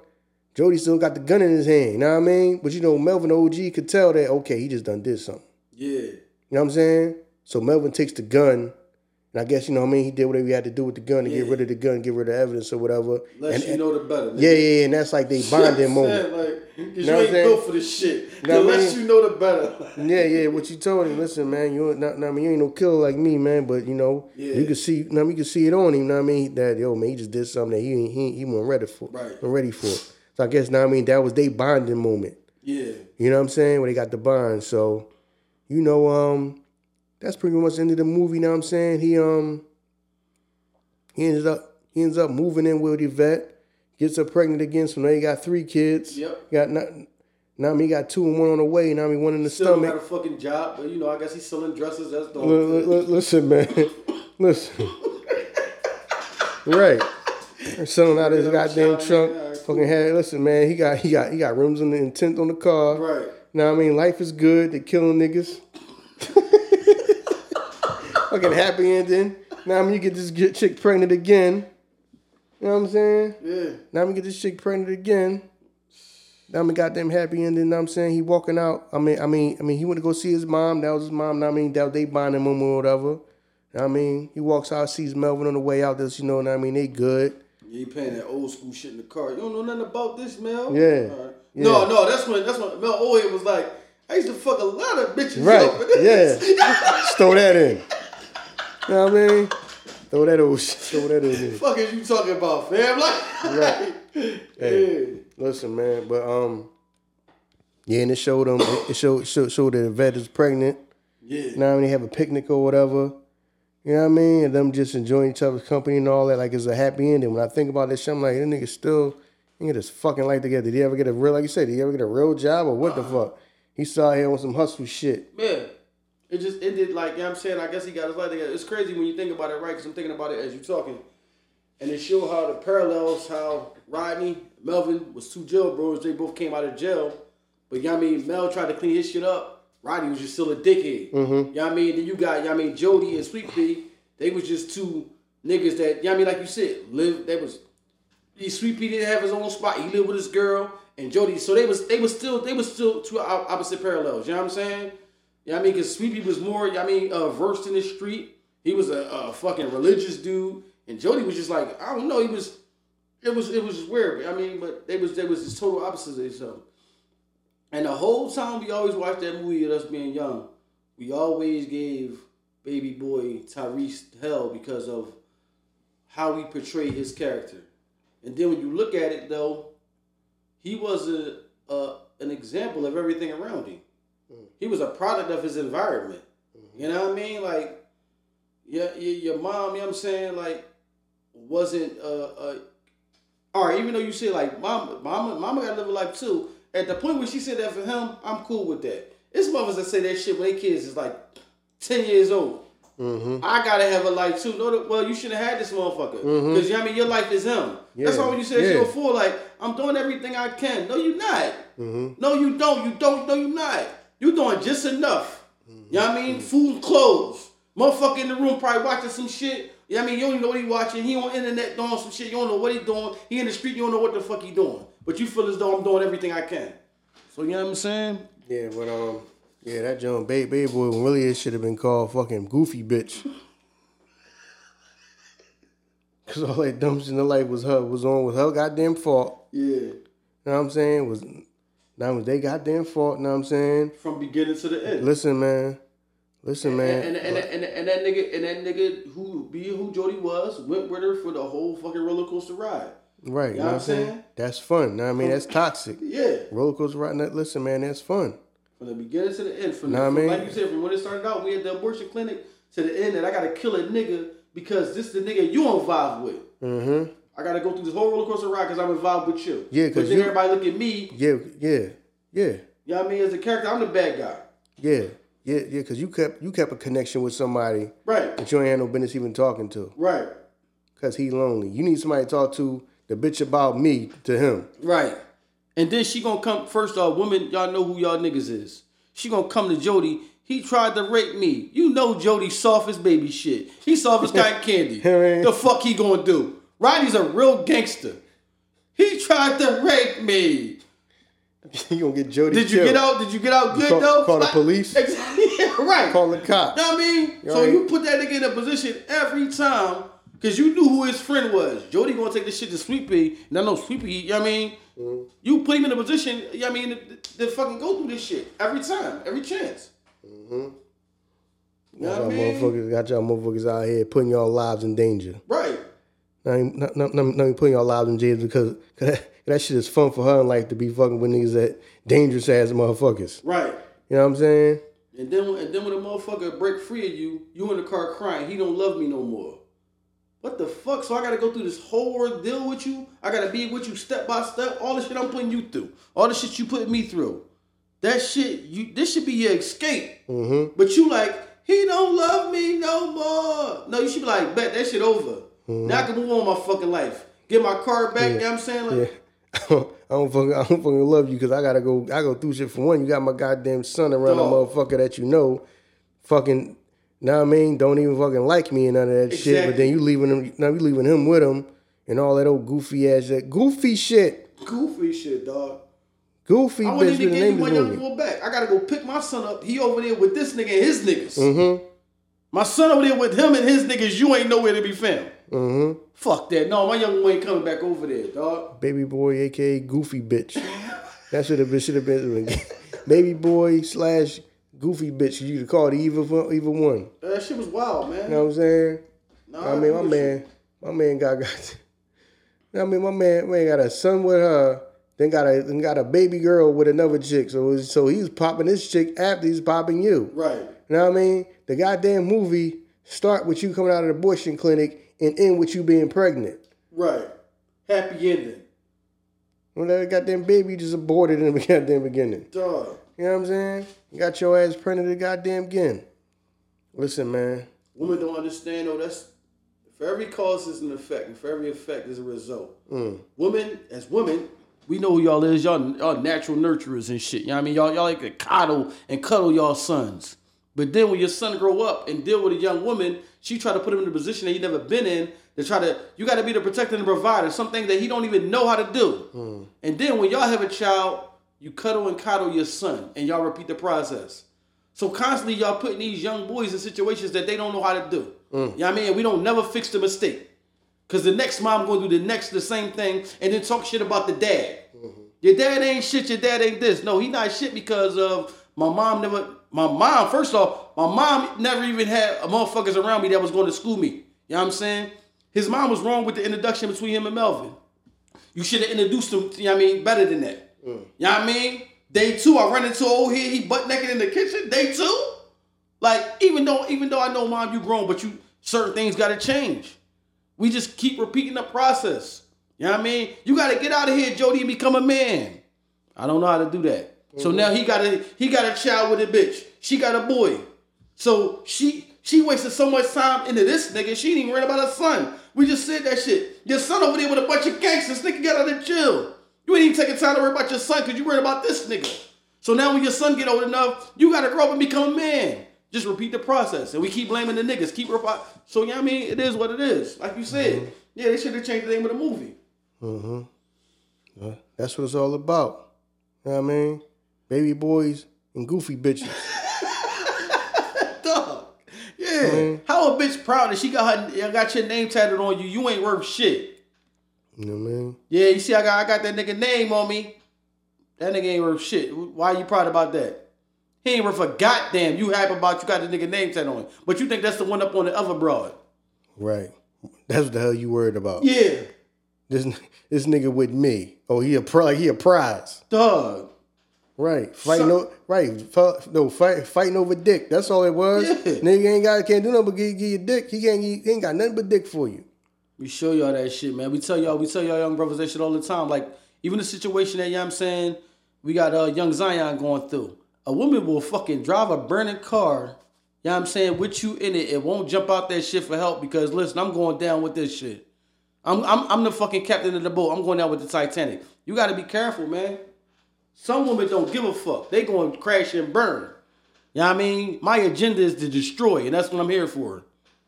Jody still got the gun in his hand. You know what I mean? But you know, Melvin OG could tell that okay, he just done did something. Yeah. You know what I'm saying? So Melvin takes the gun. And I guess you know what I mean. He did whatever he had to do with the gun to get rid of the gun, get rid of evidence or whatever. Less And- you know the better. nigga. yeah, yeah, yeah, and that's like they bonding moment. Like, cause you Know I'm ain't built for this shit. Know what I mean? you know the better. Yeah, yeah. What you told him, listen, man, you not, I mean, you ain't no killer like me, man. But you know, Yeah. you can see, you know, you can see it on him. You know what I mean? That yo, man, he just did something that he he he wasn't ready for. Right. wasn't ready for. So I guess now I mean that was they bonding moment. yeah. You know what I'm saying? When they got the bond. So, you know, um, that's pretty much the end of the movie. Know what I'm saying? He um, he ended up He ends up moving in with Yvette, gets her pregnant again. So now he got three kids. Yep. Got not. Now he got two and one on the way. Now he one in the stomach. Still got a fucking job, but you know, I guess he's selling dresses. That's dope. L- l- l- listen, man. listen. right. They're selling out his goddamn trunk. Fucking had. Listen, man. He got he got he got rims on the intent on the car. Right. Now I mean, life is good. They killing niggas. Fucking happy ending. Now I mean, you get this chick pregnant again. You know what I'm saying? Yeah. Now I'm gonna get this chick pregnant again. Now I'm a goddamn happy ending. You know what I'm saying he walking out. I mean, I mean, I mean, he went to go see his mom. That was his mom. Now I mean, that they bonding moment or whatever. Know what I mean, he walks out, sees Melvin on the way out. This, you know, what I mean, they good. You ain't playing that old school shit in the car. You don't know nothing about this, Mel. Yeah. Right. Yeah. No, no, that's when that's when Mel Oya was like, I used to fuck a lot of bitches. Right? Yeah. Throw that in. You know what I mean? Throw that old shit. Throw that in. fuck is you talking about, fam? Like, Right. yeah. Listen, man, but um, yeah, and it showed them. It showed showed, showed that the Yvette is pregnant. Yeah. Now when they have a picnic or whatever. You know what I mean? And them just enjoying each other's company and all that, like it's a happy ending. When I think about this shit, I'm like, this nigga still nigga just fucking life together. Did he ever get a real like you said, did he ever get a real job or what the fuck? He saw here on some hustle shit. Man, it just ended like, you know what I'm saying? I guess he got his life together. It's crazy when you think about it, right? Because I'm thinking about it as you're talking. And it show how the parallels, how Rodney, Melvin was two jail bros. They both came out of jail. But, you know what I mean? Mel tried to clean his shit up. Rodney was just still a dickhead. Mm-hmm. You know what I mean? Then you got, you know what I mean, Jody and Sweet Pea. They was just two niggas that, you know what I mean? Like you said, live, they was, Sweet Pea didn't have his own spot. He lived with his girl and Jody. So they was they was still they was still two opposite parallels. You know what I'm saying? Yeah, I mean, because Sweet was more, I mean, uh, versed in the street. He was a, a fucking religious dude, and Jody was just like I don't know. He was, it was it was just weird. I mean, but they was they was just total opposites of each other. And the whole time we always watched that movie of us being young, we always gave baby boy Tyrese hell because of how we portrayed his character. And then when you look at it though, he was a, a an example of everything around him. He was a product of his environment. You know what I mean? Like, yeah, your, your mom, you know what I'm saying? Like, wasn't uh, uh all right, even though you said like mama, mama, mama gotta live a life too. At the point where she said that for him, I'm cool with that. It's mothers that say that shit when their kids is like 10 years old. Mm-hmm. I gotta have a life too. No, well, you should have had this motherfucker. Mm-hmm. Because you know I mean, your life is him. That's Yeah. why when you said Yeah. shit before, like, I'm doing everything I can. No, you're not. Mm-hmm. No, you don't. You don't. No, you're not. You're doing just enough. You know what I mean? Food and clothes. Motherfucker in the room probably watching some shit. You know what I mean? You don't even know what he watching. He on internet doing some shit. You don't know what he doing. He in the street. You don't know what the fuck he doing. But you feel as though I'm doing everything I can. So you know what I'm saying? Yeah, but um, yeah, that John Baby Baby Boy really it should have been called fucking Goofy Bitch. Cause all that dumb shit in the life was her was on with her goddamn fault. Yeah. You know what I'm saying? Was that was they goddamn fault, you know what I'm saying? From beginning to the end. Listen, man. Listen, man. And, and, and, and, and that nigga and that nigga who be who Jody was went with her for the whole fucking roller coaster ride. right, you know know what I'm saying? saying? That's fun. Know what I mean, that's toxic. Yeah. Roller coaster ride. that- Listen, man, that's fun. From the beginning to the end. From, Know what I from mean? like you said, from when it started out, we had the abortion clinic to the end that I gotta kill a nigga because this the nigga you involved with. Mm-hmm. I gotta go through this whole roller coaster ride because I'm involved with you. Yeah, 'cause But then everybody look at me. Yeah, yeah, yeah, You know what I mean? As a character, I'm the bad guy. yeah, yeah, yeah. Cause you kept you kept a connection with somebody Right. that you ain't had no business even talking to. Right. Cause he lonely. You need somebody to talk to the bitch about me to him. Right. And then she gonna come first off, women, y'all know who y'all niggas is. She gonna come to Jody. He tried to rape me. You know Jody soft as baby shit. He soft as cotton candy. The fuck he gonna do? Rodney's a real gangster. He tried to rape me. you gonna get Jody. Did you killed. get out? Did you get out good call- though? call the police? Exactly. Yeah, right. Call the cop. You know what I mean? You so you put that nigga in a position every time because you knew who his friend was. Jody gonna take this shit to Sweet Pea. And I know Sweet you know what I mean? Mm-hmm. You put him in a position, you I mean, to, to fucking go through this shit every time, every chance. Mm-hmm. You know Got what I y'all motherfuckers, got y'all motherfuckers out here putting y'all lives in danger. Right. Not even, not, not, not, not putting y'all lives in danger because cause that, that shit is fun for her in life to be fucking with niggas that dangerous ass motherfuckers. Right. You know what I'm saying? And then, when- and then when a motherfucker break free of you, you in the car crying, he don't love me no more. What the fuck? So I gotta go through this whole ordeal with you? I gotta be with you step by step? All the shit I'm putting you through. All the shit you put me through. That shit, you this should be your escape. Mm-hmm. But you like, he don't love me no more. No, you should be like, bet that shit over. Now I can move on with my fucking life. Get my car back, you know what I'm saying? Like, Yeah. I don't fucking, I don't fucking love you because I gotta go. I go through shit for one. You got my goddamn son around Dog. a motherfucker that you know, fucking. Know what I mean? Don't even fucking like me and none of that shit. But then you leaving him. Now you leaving him with him and all that old goofy ass shit. Goofy shit. goofy shit, dog. Goofy I bitch. wouldn't Be even give you name of my young boy back. I gotta go pick my son up. He over there with this nigga and his niggas. Mm-hmm. My son over there with him and his niggas. You ain't nowhere to be found. Mm-hmm. Fuck that. No, my young boy ain't coming back over there, dog. Baby boy, aka Goofy bitch. That should have been should have been baby boy slash Goofy bitch. You could call it one- either one. That shit was wild, man. You know what I'm saying? Nah, I mean, my man, my man got got. I mean, my man, man got a son with her. Then got a then got a baby girl with another chick. So so he's popping this chick after he's popping you. you. Right, You know what I mean? The goddamn movie start with you coming out of the abortion clinic and end with you being pregnant. right. Happy ending, Well, that goddamn baby just aborted in the goddamn beginning. dog. You know what I'm saying? You got your ass printed a goddamn again. Listen, man. Women don't understand though. That's for every cause is an effect, and for every effect is a result. Mm. Women, as women, we know who y'all is. Y'all, y'all natural nurturers and shit. You know what I mean? Y'all, y'all like to coddle and cuddle y'all sons. But then when your son grow up and deal with a young woman, she try to put him in a position that he never been in. To try to, you got to be the protector and the provider. Something that he don't even know how to do. And then when y'all have a child, you cuddle and coddle your son, and y'all repeat the process. So constantly y'all putting these young boys in situations that they don't know how to do. Mm. You know what I mean? We don't never fix the mistake. Cause the next mom gonna do the next the same thing and then talk shit about the dad. Mm-hmm. Your dad ain't shit, your dad ain't this. No, he not shit because of my mom never my mom, first off, my mom never even had a motherfuckers around me that was going to school me. You know what I'm saying? His mom was wrong with the introduction between him and Melvin. You should have introduced him, you know what I mean, better than that. You know what I mean? Day two, I run into old here, he butt naked in the kitchen. Day two? Like, even though, even though I know mom, you grown, but you certain things gotta change. We just keep repeating the process. You know what I mean? You gotta get out of here, Jody, and become a man. I don't know how to do that. So mm-hmm. now he got a he got a child with a bitch. She got a boy. So she she wasted so much time into this nigga. She didn't even worry about her son. We just said that shit. Your son over there with a bunch of gangsters. Nigga got out of jail. You ain't even taking time to worry about your son because you worried about this nigga. So now when your son get old enough, you gotta grow up and become a man. Just repeat the process. And we keep blaming the niggas. Keep repi- So you know what I mean? It is what it is. Like you said. Yeah, they should have changed the name of the movie. Uh, That's what it's all about. You know what I mean? Baby boys and goofy bitches. Dog. Yeah. How a bitch proud that she got her got your name tatted on you? You ain't worth shit. You know what I mean? Yeah, you see, I got I got that nigga name on me. That nigga ain't worth shit. Why are you proud about that? He ain't worth a goddamn. You happy about you got the nigga name tatted on. But you think that's the one up on the other broad. Right. That's what the hell you worried about. Yeah. This this nigga with me. Oh, he a pri- he a prize. Dog. Right. Fighting So- o- right. Fu- no, fight, fighting over dick. That's all it was. Yeah. Nigga ain't got can't do nothing but give, give you dick. He can't he ain't got nothing but dick for you. We show y'all that shit, man. We tell y'all, we tell y'all young brothers that shit all the time. Like, even the situation that, you know I'm saying, we got uh, young Zion going through. A woman will fucking drive a burning car, you know I'm saying, with you in it. It won't jump out that shit for help because, listen, I'm going down with this shit. I'm, I'm, I'm the fucking captain of the boat. I'm going down with the Titanic. You got to be careful, man. Some women don't give a fuck. They going to crash and burn. You know what I mean? My agenda is to destroy, and that's what I'm here for.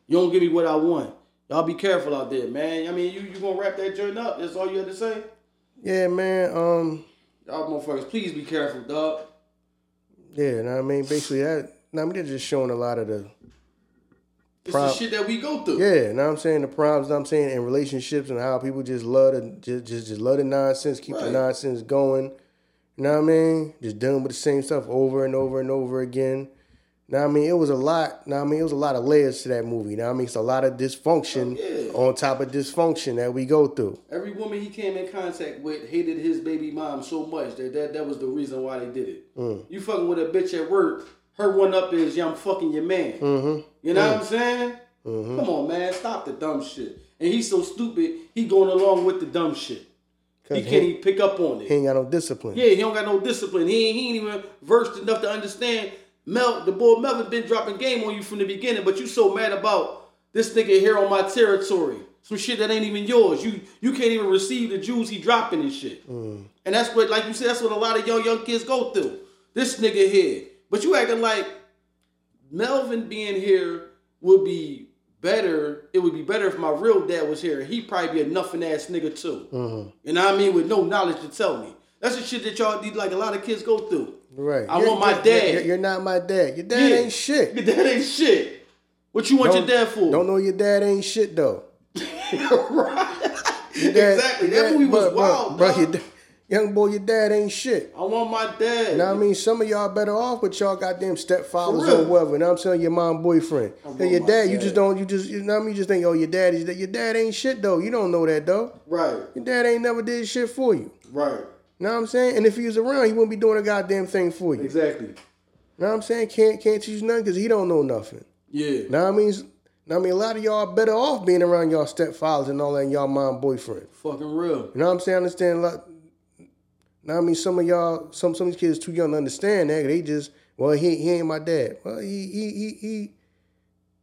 You don't give me what I want. Y'all be careful out there, man. I mean, you you gonna wrap that joint up? That's all you had to say. Yeah, man. Um, Y'all motherfuckers, please be careful, dog. yeah, you know what I mean, basically that. I mean, they're just showing a lot of the It's the shit that we go through. yeah. Know what I'm saying the problems. I'm saying in relationships and how people just love to just just, just love the nonsense, keep the nonsense going. You know what I mean? Just dealing with the same stuff over and over and over again. Now I mean, it was a lot. Now I mean, it was a lot of layers to that movie. Now I mean, it's a lot of dysfunction Oh, yeah. on top of dysfunction that we go through. Every woman he came in contact with hated his baby mom so much that that, that was the reason why they did it. Mm. You fucking with a bitch at work, her one up is, yeah, I'm fucking your man. Mm-hmm. You know what I'm saying? Mm-hmm. Come on, man, stop the dumb shit. And he's so stupid, he going along with the dumb shit. He can't even pick up on it. He ain't got no discipline. Yeah, he don't got no discipline. He ain't, he ain't even versed enough to understand. Mel, the boy Melvin been dropping game on you from the beginning, but you so mad about this nigga here on my territory. Some shit that ain't even yours. You you can't even receive the jewels he dropping and shit. Mm. And that's what, like you said, that's what a lot of young young kids go through. This nigga here, but you acting like Melvin being here would be better. It would be better if my real dad was here. He'd probably be a nothing ass nigga too. Mm-hmm. You know what I mean? With no knowledge to tell me. That's the shit that y'all like a lot of kids go through. Right. I You're- want my dad. You're, you're not my dad. Your dad Yeah. ain't shit. Your dad ain't shit. What you want your dad for? Don't know your dad ain't shit though. right. Your dad- exactly. your That dad- movie was bruh, wild, bruh. your young boy, your dad ain't shit. I want my dad. You know what I mean? Some of y'all better off with y'all goddamn stepfathers or whatever. You know what I'm saying? Your mom boyfriend. And your my dad, you just don't, you just, you know what I mean? You just think, oh, your dad is, your dad ain't shit though. You don't know that though. Right. Your dad ain't never did shit for you. Right. Know what I'm saying? And if he was around, he wouldn't be doing a goddamn thing for you. You Exactly. know what I'm saying? Can't can't teach you nothing because he don't know nothing. Yeah. Now I mean, now I mean, a lot of y'all better off being around y'all stepfathers and all that, and y'all mom boyfriend. Fucking real. You know what I'm saying? I understand a lot. Now I mean, some of y'all, some some of these kids too young to understand that. They just, well, he he ain't my dad. Well, he he he he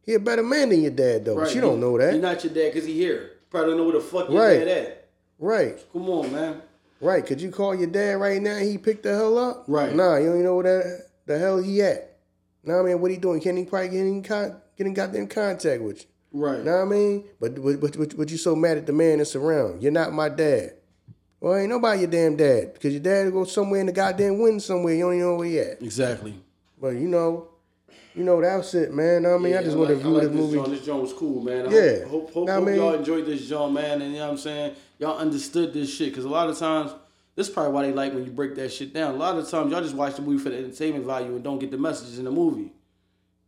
he a better man than your dad though. But you don't know He that, not your dad because he here. Probably don't know where the fuck your Right. dad at. right? Come on, man. Right? Could you call your dad right now? He picked the hell up. Right. Nah, you don't even know where that the hell he at. Now I mean, what he doing? Can't he probably get in con- get in goddamn contact with you? Right. Know what I mean? But but, but but but you so mad at the man that's around. You're not my dad. Well, ain't nobody your damn dad. Because your dad go somewhere in the goddamn wind somewhere. You don't even know where he at. Exactly. But you know, you know, that's it, man. Know what I mean, I just Yeah, want to view I like this movie. This joint was cool, man. I Yeah. Hope, hope, hope, Nah, I mean- y'all enjoyed this joint, man. And you know what I'm saying? Y'all understood this shit. Because a lot of times, this is probably why they like when you break that shit down. A lot of times, y'all just watch the movie for the entertainment value and don't get the messages in the movie.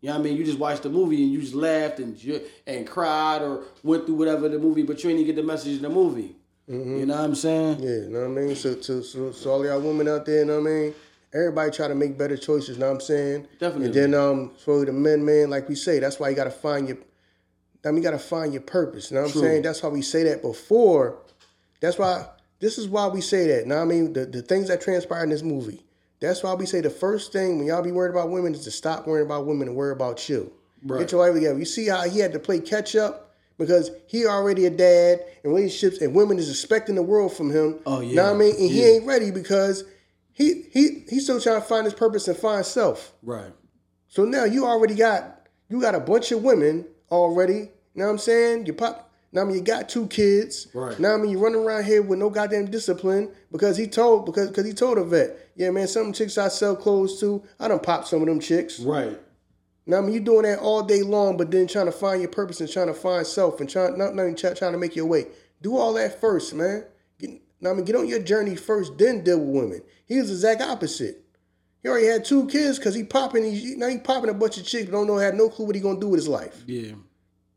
You know what I mean? You just watched the movie and you just laughed and and cried or went through whatever the movie, but you ain't even get the message in the movie. You know what I'm saying? Mm-hmm. Yeah, you know what I mean? So, so, so, so all y'all women out there, you know what I mean? Everybody try to make better choices, you know what I'm saying? Definitely. And then um for the men, man, like we say, that's why you gotta find your I mean you gotta find your purpose. You know what I'm True. saying? That's why we say that before. That's why this is why we say that. Now I mean the, the things that transpire in this movie. That's why we say the first thing when y'all be worried about women is to stop worrying about women and worry about you. Right. Get your life together. You see how he had to play catch up because he already a dad and relationships and women is expecting the world from him. Oh, Know yeah. what I mean? And he ain't ready because he he he's still trying to find his purpose and find self. Right. So now you already got you got a bunch of women already. You know what I'm saying? You pop. Now I mean you got two kids. Right. Now I mean you running around here with no goddamn discipline because he told because because he told Yvette, yeah man, some chicks I sell clothes to, I done pop some of them chicks. Right. Now I mean you doing that all day long, but then trying to find your purpose and trying to find self and trying not, not even try, trying to make your way. Do all that first, man. Get, now I mean get on your journey first, then deal with women. He was the exact opposite. He already had two kids because he popping. He, now he popping a bunch of chicks, but don't know have no clue what he gonna do with his life. Yeah.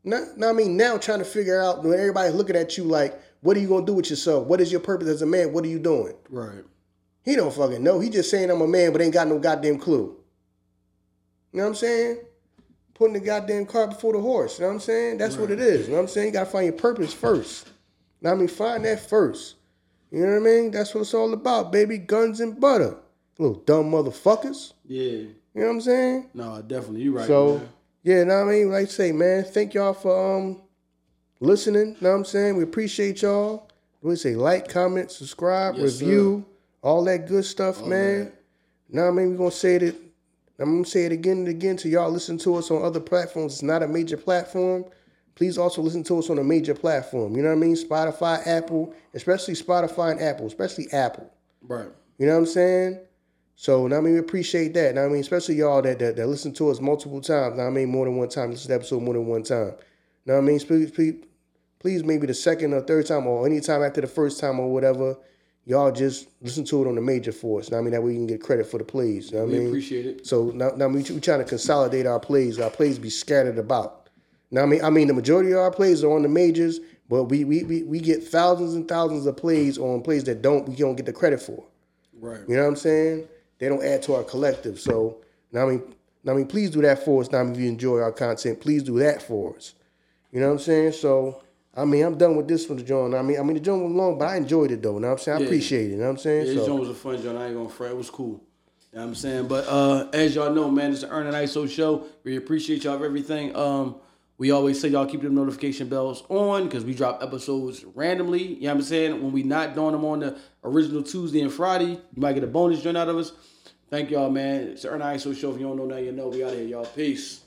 Now, I mean now trying to figure out when everybody's looking at you like, what are you gonna do with yourself? What is your purpose as a man? What are you doing? Right. He don't fucking know. He just saying I'm a man, but ain't got no goddamn clue. You know what I'm saying? Putting the goddamn cart before the horse. You know what I'm saying? That's what it is. You know what I'm saying? You gotta find your purpose first. Now I mean, find that first. You know what I mean? That's what it's all about, baby. Guns and butter. Little dumb motherfuckers. Yeah. You know what I'm saying? No, definitely. You right. So man. Yeah, you know what I mean? Like I say, man, thank y'all for um listening. You know what I'm saying? We appreciate y'all. We say like, comment, subscribe, Yes, review, all that good stuff, All man. that. Know what I mean? We're gonna say it. I'm gonna say it again and again to y'all listen to us on other platforms. It's not a major platform. Please also listen to us on a major platform. You know what I mean? Spotify, Apple, especially Spotify and Apple, especially Apple. Right. You know what I'm saying? So, now I mean, we appreciate that. Now I mean, especially y'all that, that that listen to us multiple times. Now I mean, more than one time. Listen to the episode more than one time. Now I mean, please, please, please, maybe the second or third time, or any time after the first time or whatever, y'all just listen to it on the major for us. Now I mean, that way you can get credit for the plays. You know what I mean? appreciate it. So now, now we trying to consolidate our plays. Our plays be scattered about. Now I mean, I mean the majority of our plays are on the majors, but we we we, we get thousands and thousands of plays on plays that don't we don't get the credit for. Right. You know what I'm saying? They don't add to our collective. So now I mean, now I mean, please do that for us. Now if you enjoy our content, please do that for us. You know what I'm saying? So I mean, I'm done with this one, the joint. I mean, I mean, the joint was long, but I enjoyed it though. You know what I'm saying? I Yeah. appreciate it. You know what I'm saying? Yeah, this so, joint was a fun joint. I ain't gonna fret. It was cool. You know what I'm saying? But uh, as y'all know, man, it's the Ern and Iso show. We appreciate y'all for everything. Um, we always say y'all keep them notification bells on because we drop episodes randomly. You know what I'm saying? When we not doing them on the original Tuesday and Friday, you might get a bonus joint out of us. Thank y'all, man. It's the Ern Iso show. If you don't know now, you know. We out here, y'all. Peace.